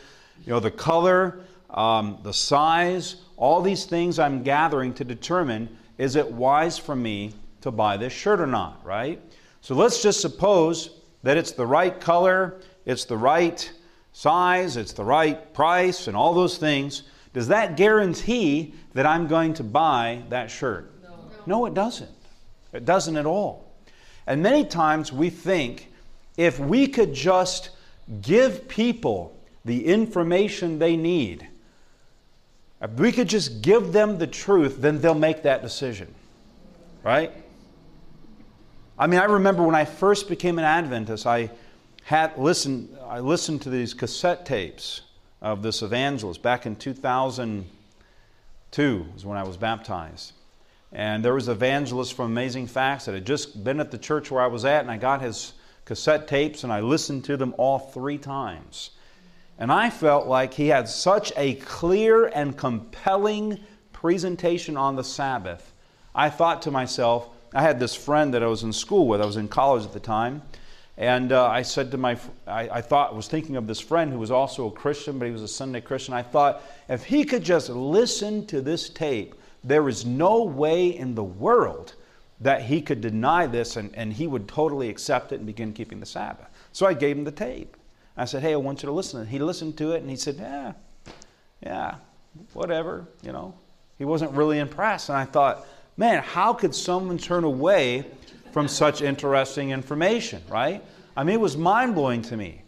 You know, the color, um, the size, all these things I'm gathering to determine is it wise for me to buy this shirt or not, right? So let's just suppose that it's the right color, it's the right size, it's the right price, and all those things, does that guarantee that I'm going to buy that shirt? No, no it doesn't. It doesn't at all. And many times we think if we could just give people the information they need, if we could just give them the truth, then they'll make that decision. Right? I mean, I remember when I first became an Adventist, I had listened, I listened to these cassette tapes of this evangelist back in 2002 was when I was baptized. And there was an evangelist from Amazing Facts that had just been at the church where I was at, and I got his cassette tapes and I listened to them all three times. And I felt like he had such a clear and compelling presentation on the Sabbath. I thought to myself, I had this friend that I was in school with, I was in college at the time, and uh, I said to my, I, I thought, was thinking of this friend who was also a Christian, but he was a Sunday Christian. I thought, if he could just listen to this tape, there is no way in the world that he could deny this and, and he would totally accept it and begin keeping the Sabbath. So I gave him the tape. I said, hey, I want you to listen. He listened to it and he said, yeah, yeah, whatever, you know. He wasn't really impressed. And I thought, man, how could someone turn away from such interesting information, right? I mean, it was mind blowing to me.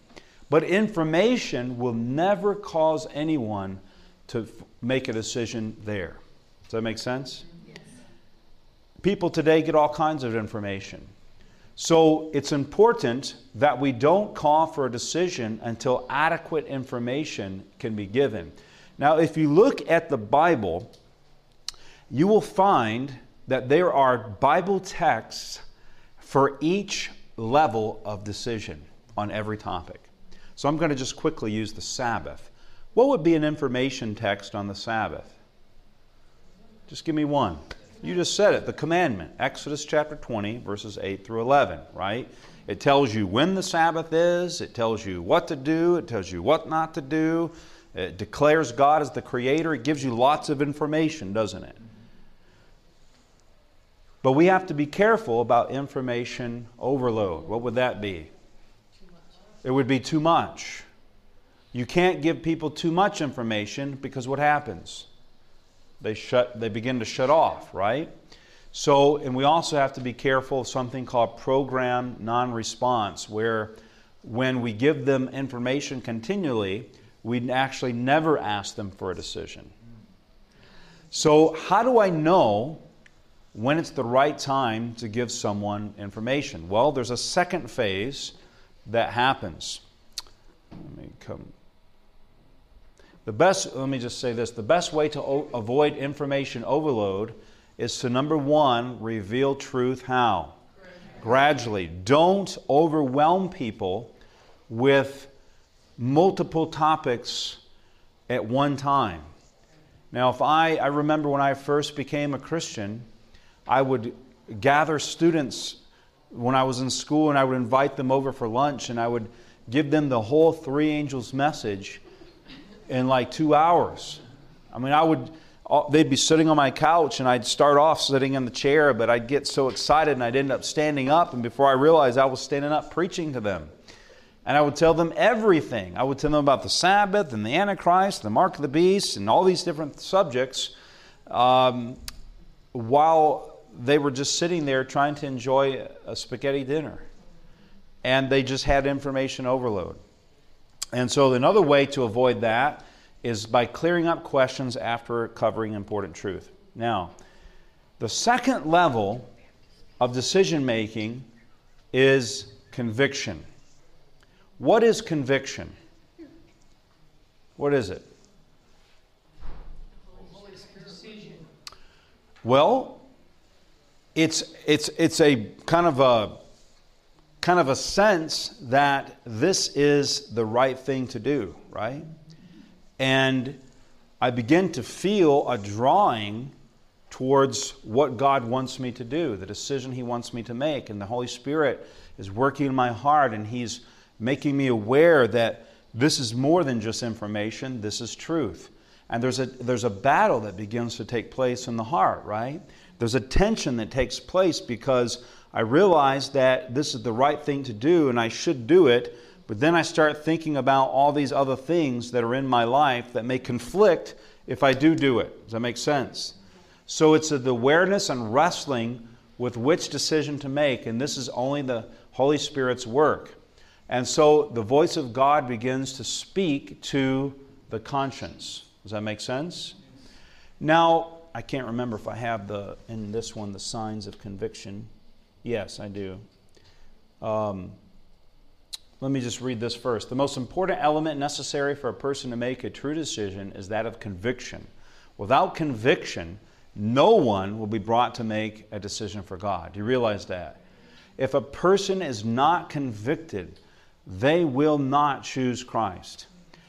But information will never cause anyone to f- make a decision there. Does that make sense? Yes. People today get all kinds of information. So it's important that we don't call for a decision until adequate information can be given. Now, if you look at the Bible, you will find that there are Bible texts for each level of decision on every topic. So I'm going to just quickly use the Sabbath. What would be an information text on the Sabbath? Just give me one. You just said it, the commandment, Exodus chapter 20, verses 8 through 11, right? It tells you when the Sabbath is, it tells you what to do, it tells you what not to do, it declares God as the creator, it gives you lots of information, doesn't it? But we have to be careful about information overload. What would that be? It would be too much. You can't give people too much information because what happens? They shut they begin to shut off, right? So, and we also have to be careful of something called program non-response where when we give them information continually, we actually never ask them for a decision. So, how do I know when it's the right time to give someone information? Well, there's a second phase that happens. Let me come. The best, let me just say this the best way to o- avoid information overload is to number one, reveal truth how? Gradually. Don't overwhelm people with multiple topics at one time. Now, if I, I remember when I first became a Christian, I would gather students when I was in school and I would invite them over for lunch and I would give them the whole three angels message in like two hours. I mean, I would, they'd be sitting on my couch and I'd start off sitting in the chair, but I'd get so excited and I'd end up standing up. And before I realized I was standing up preaching to them. And I would tell them everything. I would tell them about the Sabbath and the Antichrist, the mark of the beast, and all these different subjects um, while they were just sitting there trying to enjoy a spaghetti dinner. And they just had information overload. And so, another way to avoid that is by clearing up questions after covering important truth. Now, the second level of decision making is conviction. What is conviction? What is it? Well, it's it's it's a kind of a kind of a sense that this is the right thing to do, right? And I begin to feel a drawing towards what God wants me to do, the decision He wants me to make. And the Holy Spirit is working in my heart and He's making me aware that this is more than just information, this is truth. And there's a, there's a battle that begins to take place in the heart, right? There's a tension that takes place because I realize that this is the right thing to do and I should do it, but then I start thinking about all these other things that are in my life that may conflict if I do do it. Does that make sense? So it's the awareness and wrestling with which decision to make, and this is only the Holy Spirit's work. And so the voice of God begins to speak to the conscience. Does that make sense? Now, I can't remember if I have the in this one the signs of conviction. Yes, I do. Um, let me just read this first. The most important element necessary for a person to make a true decision is that of conviction. Without conviction, no one will be brought to make a decision for God. Do you realize that? If a person is not convicted, they will not choose Christ.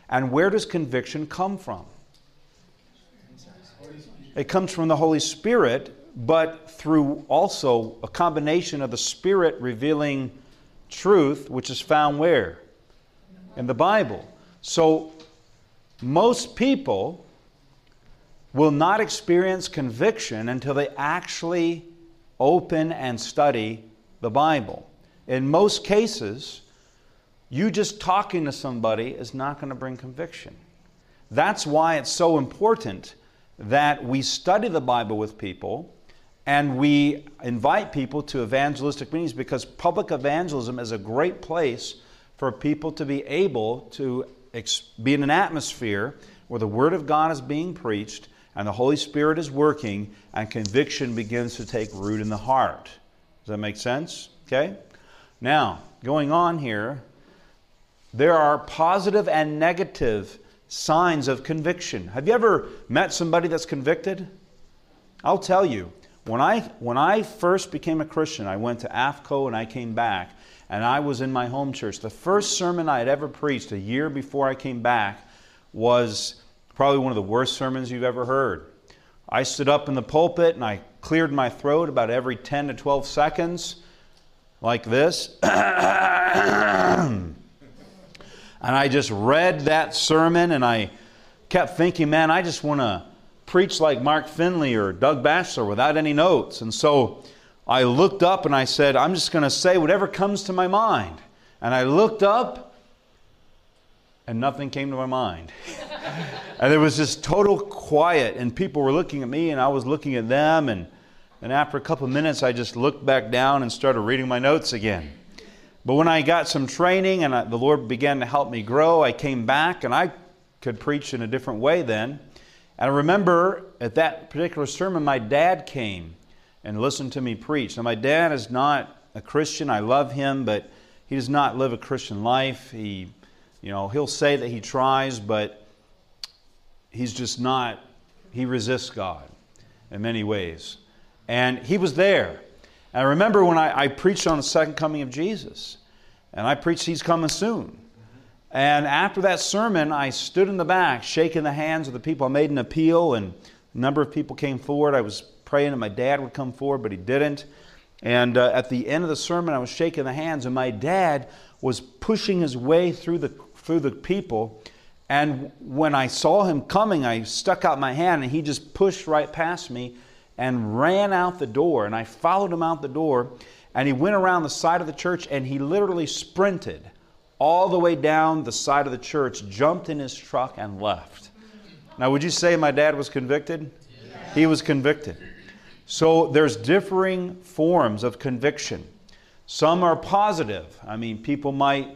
And where does conviction come from? It comes from the Holy Spirit, but through also a combination of the Spirit revealing truth, which is found where? In the Bible. So, most people will not experience conviction until they actually open and study the Bible. In most cases, you just talking to somebody is not going to bring conviction. That's why it's so important that we study the Bible with people and we invite people to evangelistic meetings because public evangelism is a great place for people to be able to be in an atmosphere where the Word of God is being preached and the Holy Spirit is working and conviction begins to take root in the heart. Does that make sense? Okay? Now, going on here, there are positive and negative signs of conviction. Have you ever met somebody that's convicted? I'll tell you, when I, when I first became a Christian, I went to AFCOE and I came back, and I was in my home church. The first sermon I had ever preached a year before I came back was probably one of the worst sermons you've ever heard. I stood up in the pulpit and I cleared my throat about every 10 to 12 seconds, like this. And I just read that sermon and I kept thinking, man, I just want to preach like Mark Finley or Doug Batchelor without any notes. And so I looked up and I said, I'm just going to say whatever comes to my mind. And I looked up and nothing came to my mind. and there was this total quiet, and people were looking at me and I was looking at them. And, and after a couple of minutes, I just looked back down and started reading my notes again. But when I got some training and I, the Lord began to help me grow, I came back and I could preach in a different way then. And I remember at that particular sermon, my dad came and listened to me preach. Now, my dad is not a Christian. I love him, but he does not live a Christian life. He, you know, he'll say that he tries, but he's just not, he resists God in many ways. And he was there. And I remember when I, I preached on the second coming of Jesus, and I preached he's coming soon. And after that sermon, I stood in the back, shaking the hands of the people. I made an appeal, and a number of people came forward. I was praying that my dad would come forward, but he didn't. And uh, at the end of the sermon, I was shaking the hands, and my dad was pushing his way through the, through the people. And when I saw him coming, I stuck out my hand, and he just pushed right past me and ran out the door. And I followed him out the door, and he went around the side of the church, and he literally sprinted all the way down the side of the church, jumped in his truck, and left. Now, would you say my dad was convicted? He was convicted. So there's differing forms of conviction. Some are positive. I mean, people might,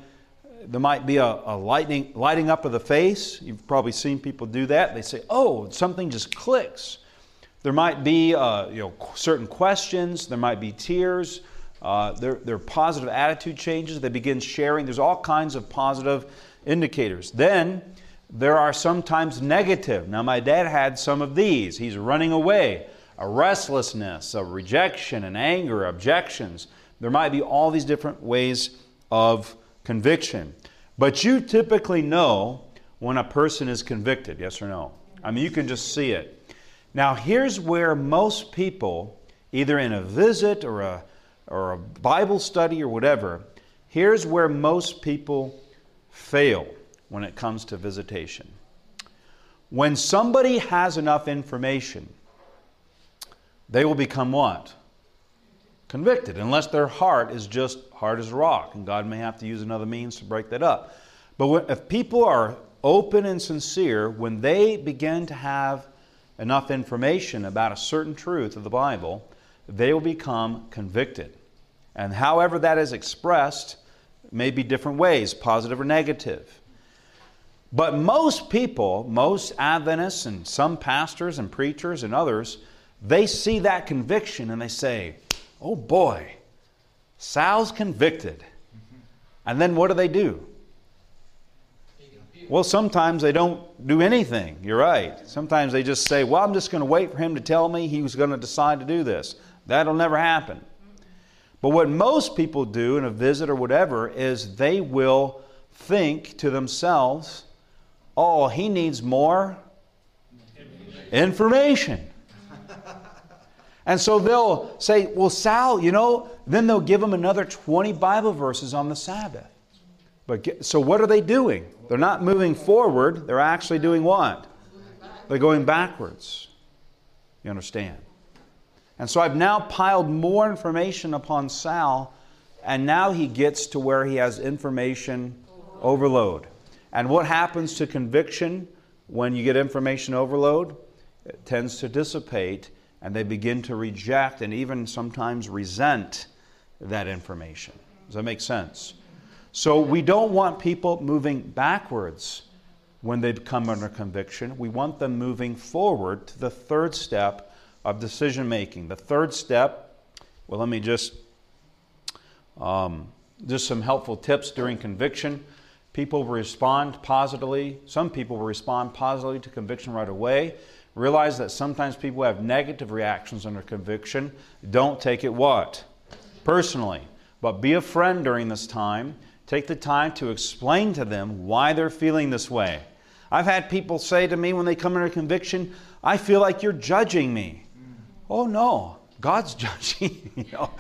there might be a, a lightning, lighting up of the face. You've probably seen people do that. They say, oh, something just clicks. There might be uh, you know, certain questions, there might be tears, uh, there, there are positive attitude changes. They begin sharing. There's all kinds of positive indicators. Then there are sometimes negative. Now, my dad had some of these. He's running away a restlessness, a rejection, an anger, objections. There might be all these different ways of conviction. But you typically know when a person is convicted, yes or no? I mean, you can just see it. Now, here's where most people, either in a visit or a, or a Bible study or whatever, here's where most people fail when it comes to visitation. When somebody has enough information, they will become what? Convicted, unless their heart is just hard as a rock, and God may have to use another means to break that up. But if people are open and sincere, when they begin to have enough information about a certain truth of the Bible, they will become convicted. And however that is expressed may be different ways, positive or negative. But most people, most Adventists and some pastors and preachers and others, they see that conviction and they say, oh boy, Sal's convicted. And then what do they do? Well, sometimes they don't do anything. You're right. Sometimes they just say, Well, I'm just going to wait for him to tell me he was going to decide to do this. That'll never happen. But what most people do in a visit or whatever is they will think to themselves, Oh, he needs more information. And so they'll say, Well, Sal, you know, then they'll give them another 20 Bible verses on the Sabbath. But get, so what are they doing? They're not moving forward, they're actually doing what? They're going backwards. You understand? And so I've now piled more information upon Sal, and now he gets to where he has information overload. And what happens to conviction when you get information overload? It tends to dissipate and they begin to reject and even sometimes resent that information. Does that make sense? So we don't want people moving backwards when they come under conviction. We want them moving forward to the third step of decision making. The third step, well, let me just um, just some helpful tips during conviction. People respond positively. Some people respond positively to conviction right away. Realize that sometimes people have negative reactions under conviction. Don't take it what? Personally. But be a friend during this time. Take the time to explain to them why they're feeling this way. I've had people say to me when they come under conviction, I feel like you're judging me. Mm. Oh no, God's judging. you know,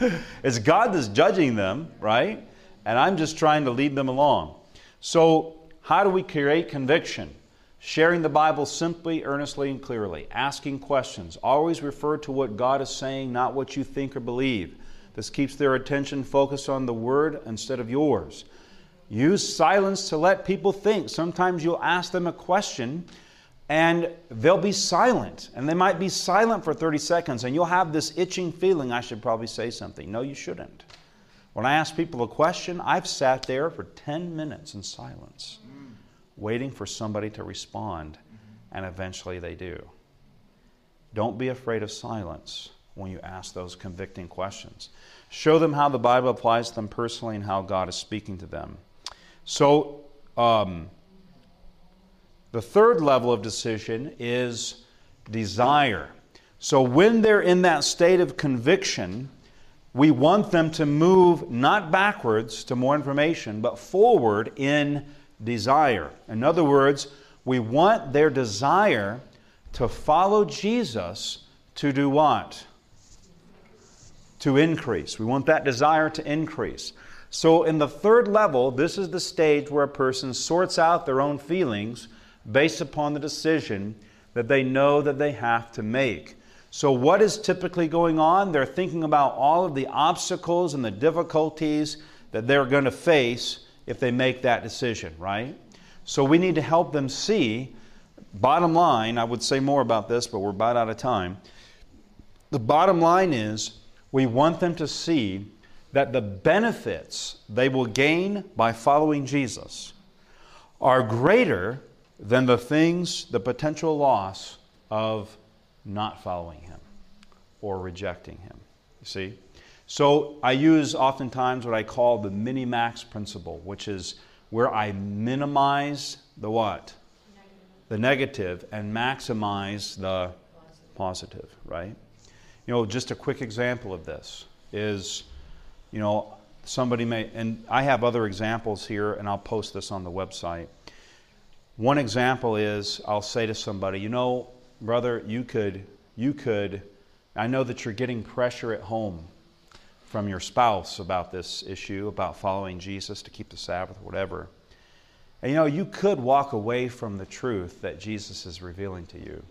it's God that's judging them, right? And I'm just trying to lead them along. So, how do we create conviction? Sharing the Bible simply, earnestly, and clearly. Asking questions. Always refer to what God is saying, not what you think or believe. This keeps their attention focused on the Word instead of yours. Use silence to let people think. Sometimes you'll ask them a question and they'll be silent. And they might be silent for 30 seconds, and you'll have this itching feeling I should probably say something. No, you shouldn't. When I ask people a question, I've sat there for 10 minutes in silence waiting for somebody to respond, and eventually they do. Don't be afraid of silence. when you ask those convicting questions. Show them how the Bible applies to them personally and how God is speaking to them. So, um, the third level of decision is desire. So, when they're in that state of conviction, we want them to move not backwards to more information, but forward in desire. In other words, we want their desire to follow Jesus to do what? To increase. We want that desire to increase. So, in the third level, this is the stage where a person sorts out their own feelings based upon the decision that they know that they have to make. So, what is typically going on? They're thinking about all of the obstacles and the difficulties that they're going to face if they make that decision, right? So, we need to help them see. Bottom line, I would say more about this, but we're about out of time. The bottom line is we want them to see that the benefits they will gain by following Jesus are greater than the things, the potential loss of not following Him or rejecting Him. You see? So I use oftentimes what I call the mini-max principle, which is where I minimize the what? Negative. The negative and maximize the positive, positive right? You know, just a quick example of this is, you know, somebody may, and I have other examples here, and I'll post this on the website. One example is I'll say to somebody, you know, brother, you could, you could, I know that you're getting pressure at home from your spouse about this issue, about following Jesus to keep the Sabbath, whatever. And you know, you could walk away from the truth that Jesus is revealing to you.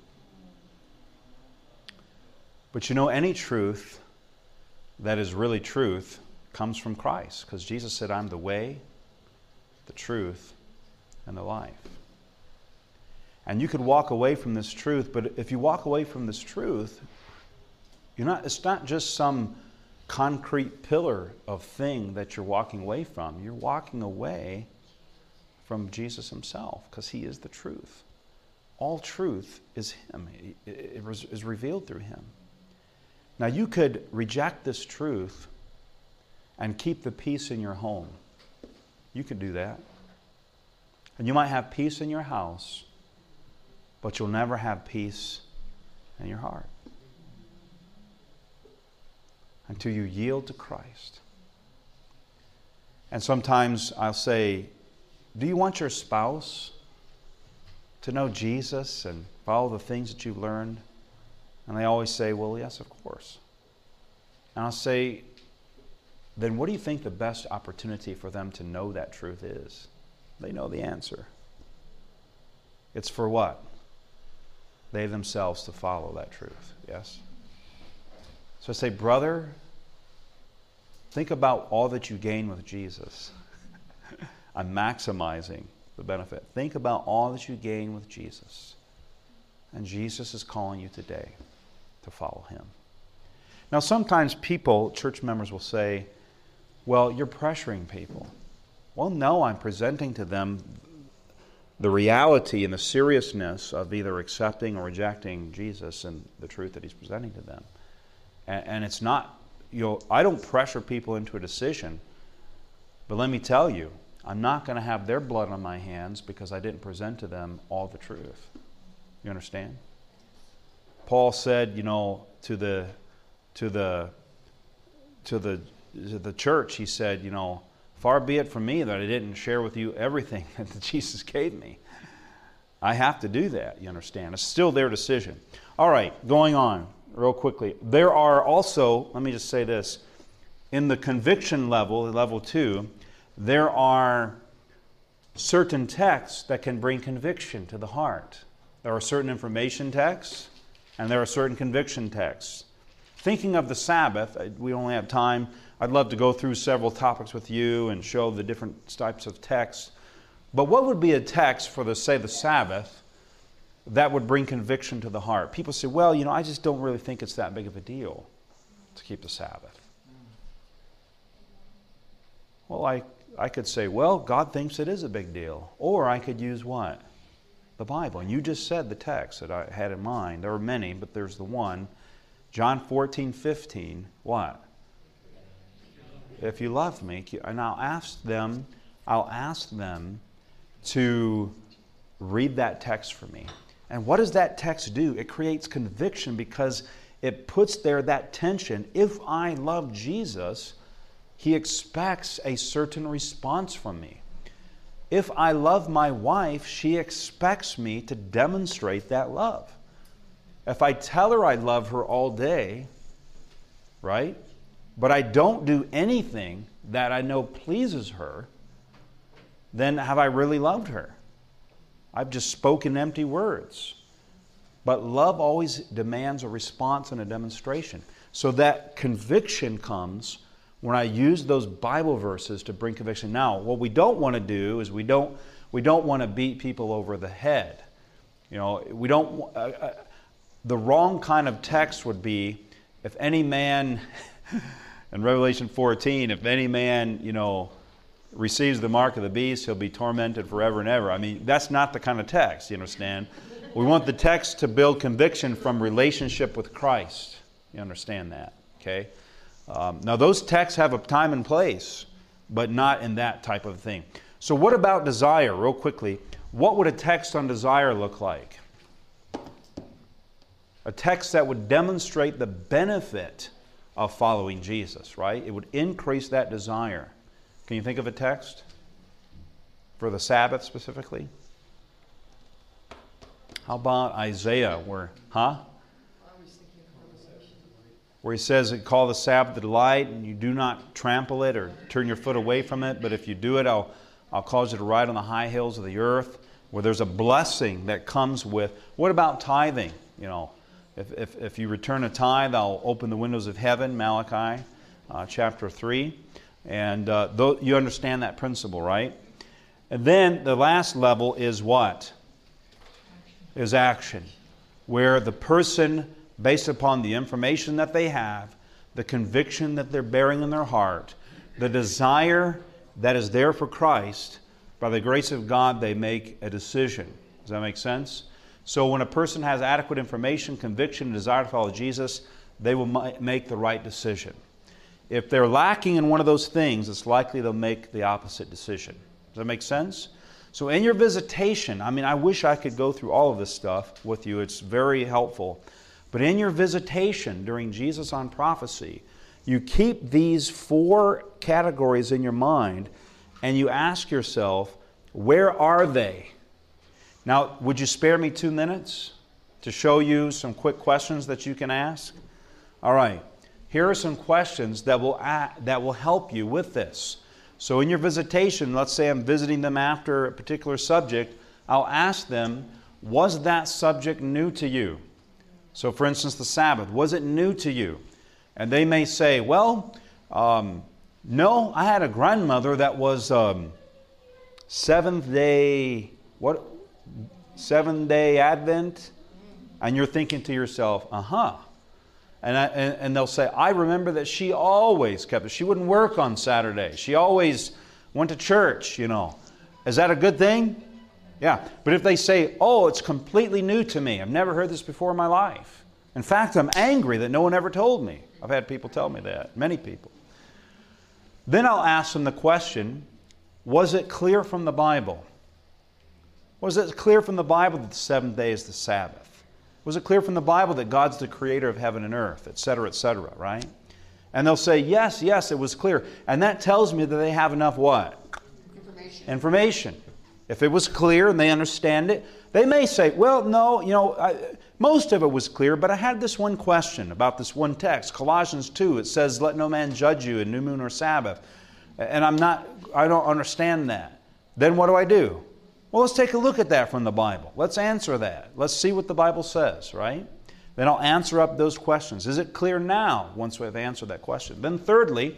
But you know, any truth that is really truth comes from Christ because Jesus said, I'm the way, the truth, and the life. And you could walk away from this truth, but if you walk away from this truth, you're not, it's not just some concrete pillar of thing that you're walking away from. You're walking away from Jesus himself because he is the truth. All truth is him, it is revealed through him. Now, you could reject this truth and keep the peace in your home. You can do that. And you might have peace in your house, but you'll never have peace in your heart until you yield to Christ. And sometimes I'll say, Do you want your spouse to know Jesus and follow the things that you've learned? And they always say, Well, yes, of course. And I'll say, Then what do you think the best opportunity for them to know that truth is? They know the answer. It's for what? They themselves to follow that truth, yes? So I say, Brother, think about all that you gain with Jesus. I'm maximizing the benefit. Think about all that you gain with Jesus. And Jesus is calling you today to follow him. Now, sometimes people, church members, will say, Well, you're pressuring people. Well, no, I'm presenting to them the reality and the seriousness of either accepting or rejecting Jesus and the truth that he's presenting to them. And, and it's not, you know, I don't pressure people into a decision, but let me tell you, I'm not going to have their blood on my hands because I didn't present to them all the truth. You understand? Paul said, you know, to the to the to the the church, he said, you know, far be it from me that I didn't share with you everything that Jesus gave me. I have to do that, you understand. It's still their decision. All right, going on real quickly. There are also, let me just say this, in the conviction level, level 2, there are certain texts that can bring conviction to the heart. There are certain information texts and there are certain conviction texts. Thinking of the Sabbath, we only have time. I'd love to go through several topics with you and show the different types of texts. But what would be a text for the say the Sabbath that would bring conviction to the heart? People say, "Well, you know, I just don't really think it's that big of a deal to keep the Sabbath." Well, I I could say, "Well, God thinks it is a big deal." Or I could use what? the Bible. And you just said the text that I had in mind. There are many, but there's the one John 14, 15, what? If you love me, and I'll ask them, I'll ask them to read that text for me. And what does that text do? It creates conviction because it puts there that tension. If I love Jesus, he expects a certain response from me. If I love my wife, she expects me to demonstrate that love. If I tell her I love her all day, right, but I don't do anything that I know pleases her, then have I really loved her? I've just spoken empty words. But love always demands a response and a demonstration. So that conviction comes when I use those Bible verses to bring conviction. Now, what we don't want to do is we don't we don't want to beat people over the head. You know, we don't. Uh, uh, the wrong kind of text would be, if any man, in Revelation 14, if any man, you know, receives the mark of the beast, he'll be tormented forever and ever. I mean, that's not the kind of text. You understand? We want the text to build conviction from relationship with Christ. You understand that? Okay. Um, now, those texts have a time and place, but not in that type of thing. So, what about desire, real quickly? What would a text on desire look like? A text that would demonstrate the benefit of following Jesus, right? It would increase that desire. Can you think of a text for the Sabbath specifically? How about Isaiah, where, huh? where he says, Call the Sabbath a delight, and you do not trample it or turn your foot away from it, but if you do it, I'll, I'll cause you to ride on the high hills of the earth, where there's a blessing that comes with. What about tithing? You know, if, if, if you return a tithe, I'll open the windows of heaven, Malachi uh, chapter 3. And uh, th- you understand that principle, right? And then the last level is what? Is action, where the person based upon the information that they have, the conviction that they're bearing in their heart, the desire that is there for Christ, by the grace of God, they make a decision. Does that make sense? So, when a person has adequate information, conviction, and desire to follow Jesus, they will make the right decision. If they're lacking in one of those things, it's likely they'll make the opposite decision. Does that make sense? So, in your visitation, I mean, I wish I could go through all of this stuff with you. It's very helpful. But in your visitation during Jesus on prophecy, you keep these four categories in your mind and you ask yourself, where are they? Now, would you spare me two minutes to show you some quick questions that you can ask? All right. Here are some questions that will, that will help you with this. So, in your visitation, let's say I'm visiting them after a particular subject, I'll ask them, Was that subject new to you? So, for instance, the Sabbath, was it new to you? And they may say, Well, um, no, I had a grandmother that was um, seventh day, what? Seven day Advent? And you're thinking to yourself, uh huh. And, and, and, they'll say, I remember that she always kept it. She wouldn't work on Saturday. She always went to church, you know. Is that a good thing? Yeah. But if they say, oh, it's completely new to me, I've never heard this before in my life. In fact, I'm angry that no one ever told me. I've had people tell me that, many people. Then I'll ask them the question was it clear from the Bible? Was it clear from the Bible that the seventh day is the Sabbath? Was it clear from the Bible that God's the creator of heaven and earth, etc., etc., right? And they'll say, yes, yes, it was clear. And that tells me that they have enough what? Information. Information. If it was clear and they understand it, they may say, well, no, you know, I, most of it was clear, but I had this one question about this one text. Colossians 2, it says, let no man judge you in new moon or Sabbath. And I'm not, I don't understand that. Then what do I do? Well, let's take a look at that from the Bible. Let's answer that. Let's see what the Bible says, right? Then I'll answer up those questions. Is it clear now once we've answered that question? Then, thirdly,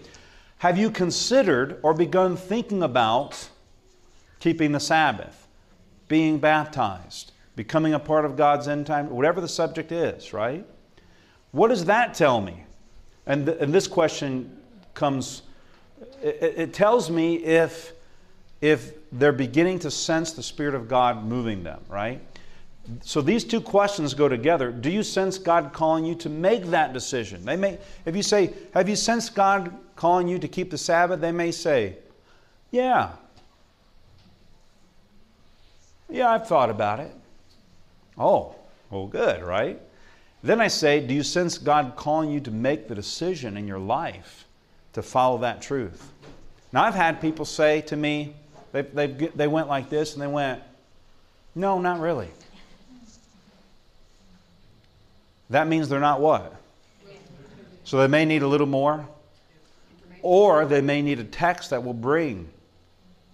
have you considered or begun thinking about keeping the Sabbath, being baptized, becoming a part of God's end time, whatever the subject is, right? What does that tell me? And, th- and this question comes, it, it tells me if, if they're beginning to sense the Spirit of God moving them, right? So these two questions go together. Do you sense God calling you to make that decision? They may, if you say, Have you sensed God calling you to keep the Sabbath? They may say, Yeah. Yeah, I've thought about it. Oh, well, good, right? Then I say, Do you sense God calling you to make the decision in your life to follow that truth? Now, I've had people say to me, they, they, they went like this and they went, No, not really. That means they're not what? So they may need a little more, or they may need a text that will bring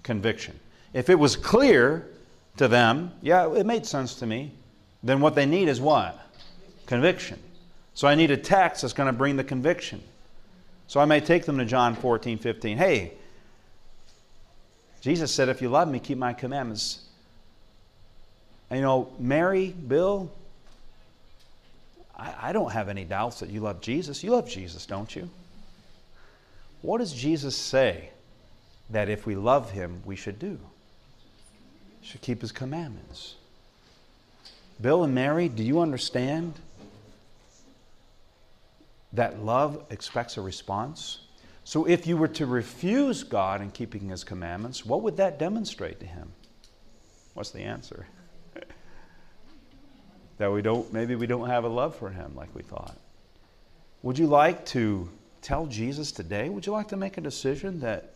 conviction. If it was clear to them, yeah, it made sense to me, then what they need is what? Conviction. So I need a text that's going to bring the conviction. So I may take them to John 14, 15. Hey, Jesus said, if you love me, keep my commandments. And you know, Mary, Bill, I, I don't have any doubts that you love Jesus. You love Jesus, don't you? What does Jesus say that if we love him, we should do? should keep his commandments. Bill and Mary, do you understand that love expects a response? So if you were to refuse God in keeping his commandments, what would that demonstrate to him? What's the answer? that we don't maybe we don't have a love for him like we thought. Would you like to tell Jesus today? Would you like to make a decision that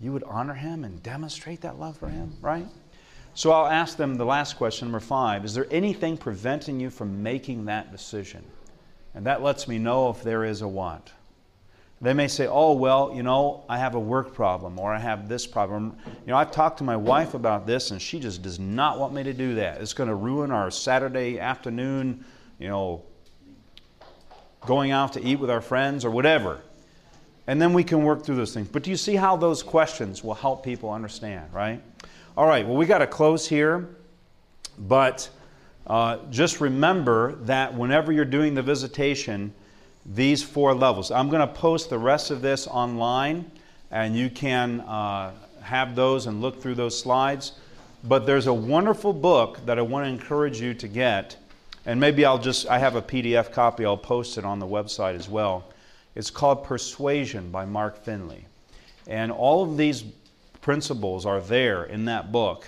you would honor him and demonstrate that love for him, right? So I'll ask them the last question, number five. Is there anything preventing you from making that decision? And that lets me know if there is a what. They may say, oh, well, you know, I have a work problem or I have this problem. You know, I've talked to my wife about this and she just does not want me to do that. It's going to ruin our Saturday afternoon, you know, going out to eat with our friends or whatever. And then we can work through those things. But do you see how those questions will help people understand, right? All right, well, we got to close here. But uh, just remember that whenever you're doing the visitation, these four levels. I'm going to post the rest of this online, and you can uh, have those and look through those slides. But there's a wonderful book that I want to encourage you to get, and maybe I'll just, I have a PDF copy, I'll post it on the website as well. It's called Persuasion by Mark Finley. And all of these principles are there in that book.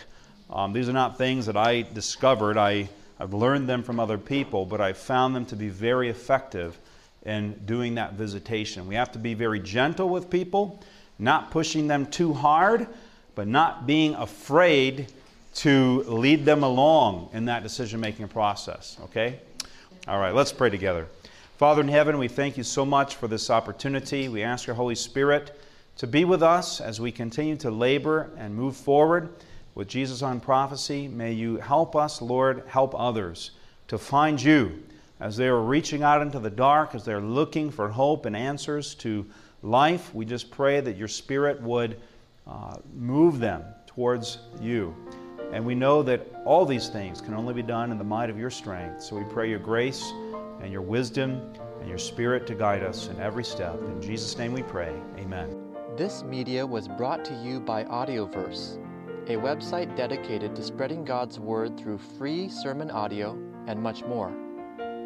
Um, these are not things that I discovered. I, I've learned them from other people, but I found them to be very effective in doing that visitation. We have to be very gentle with people, not pushing them too hard, but not being afraid to lead them along in that decision making process. Okay? All right, let's pray together. Father in heaven, we thank you so much for this opportunity. We ask your Holy Spirit to be with us as we continue to labor and move forward with Jesus on prophecy. May you help us, Lord, help others to find you as they are reaching out into the dark, as they're looking for hope and answers to life. We just pray that your Spirit would uh, move them towards you. And we know that all these things can only be done in the might of your strength. So we pray your grace and your wisdom and your spirit to guide us in every step. In Jesus' name we pray. Amen. This media was brought to you by Audioverse, a website dedicated to spreading God's Word through free sermon audio and much more.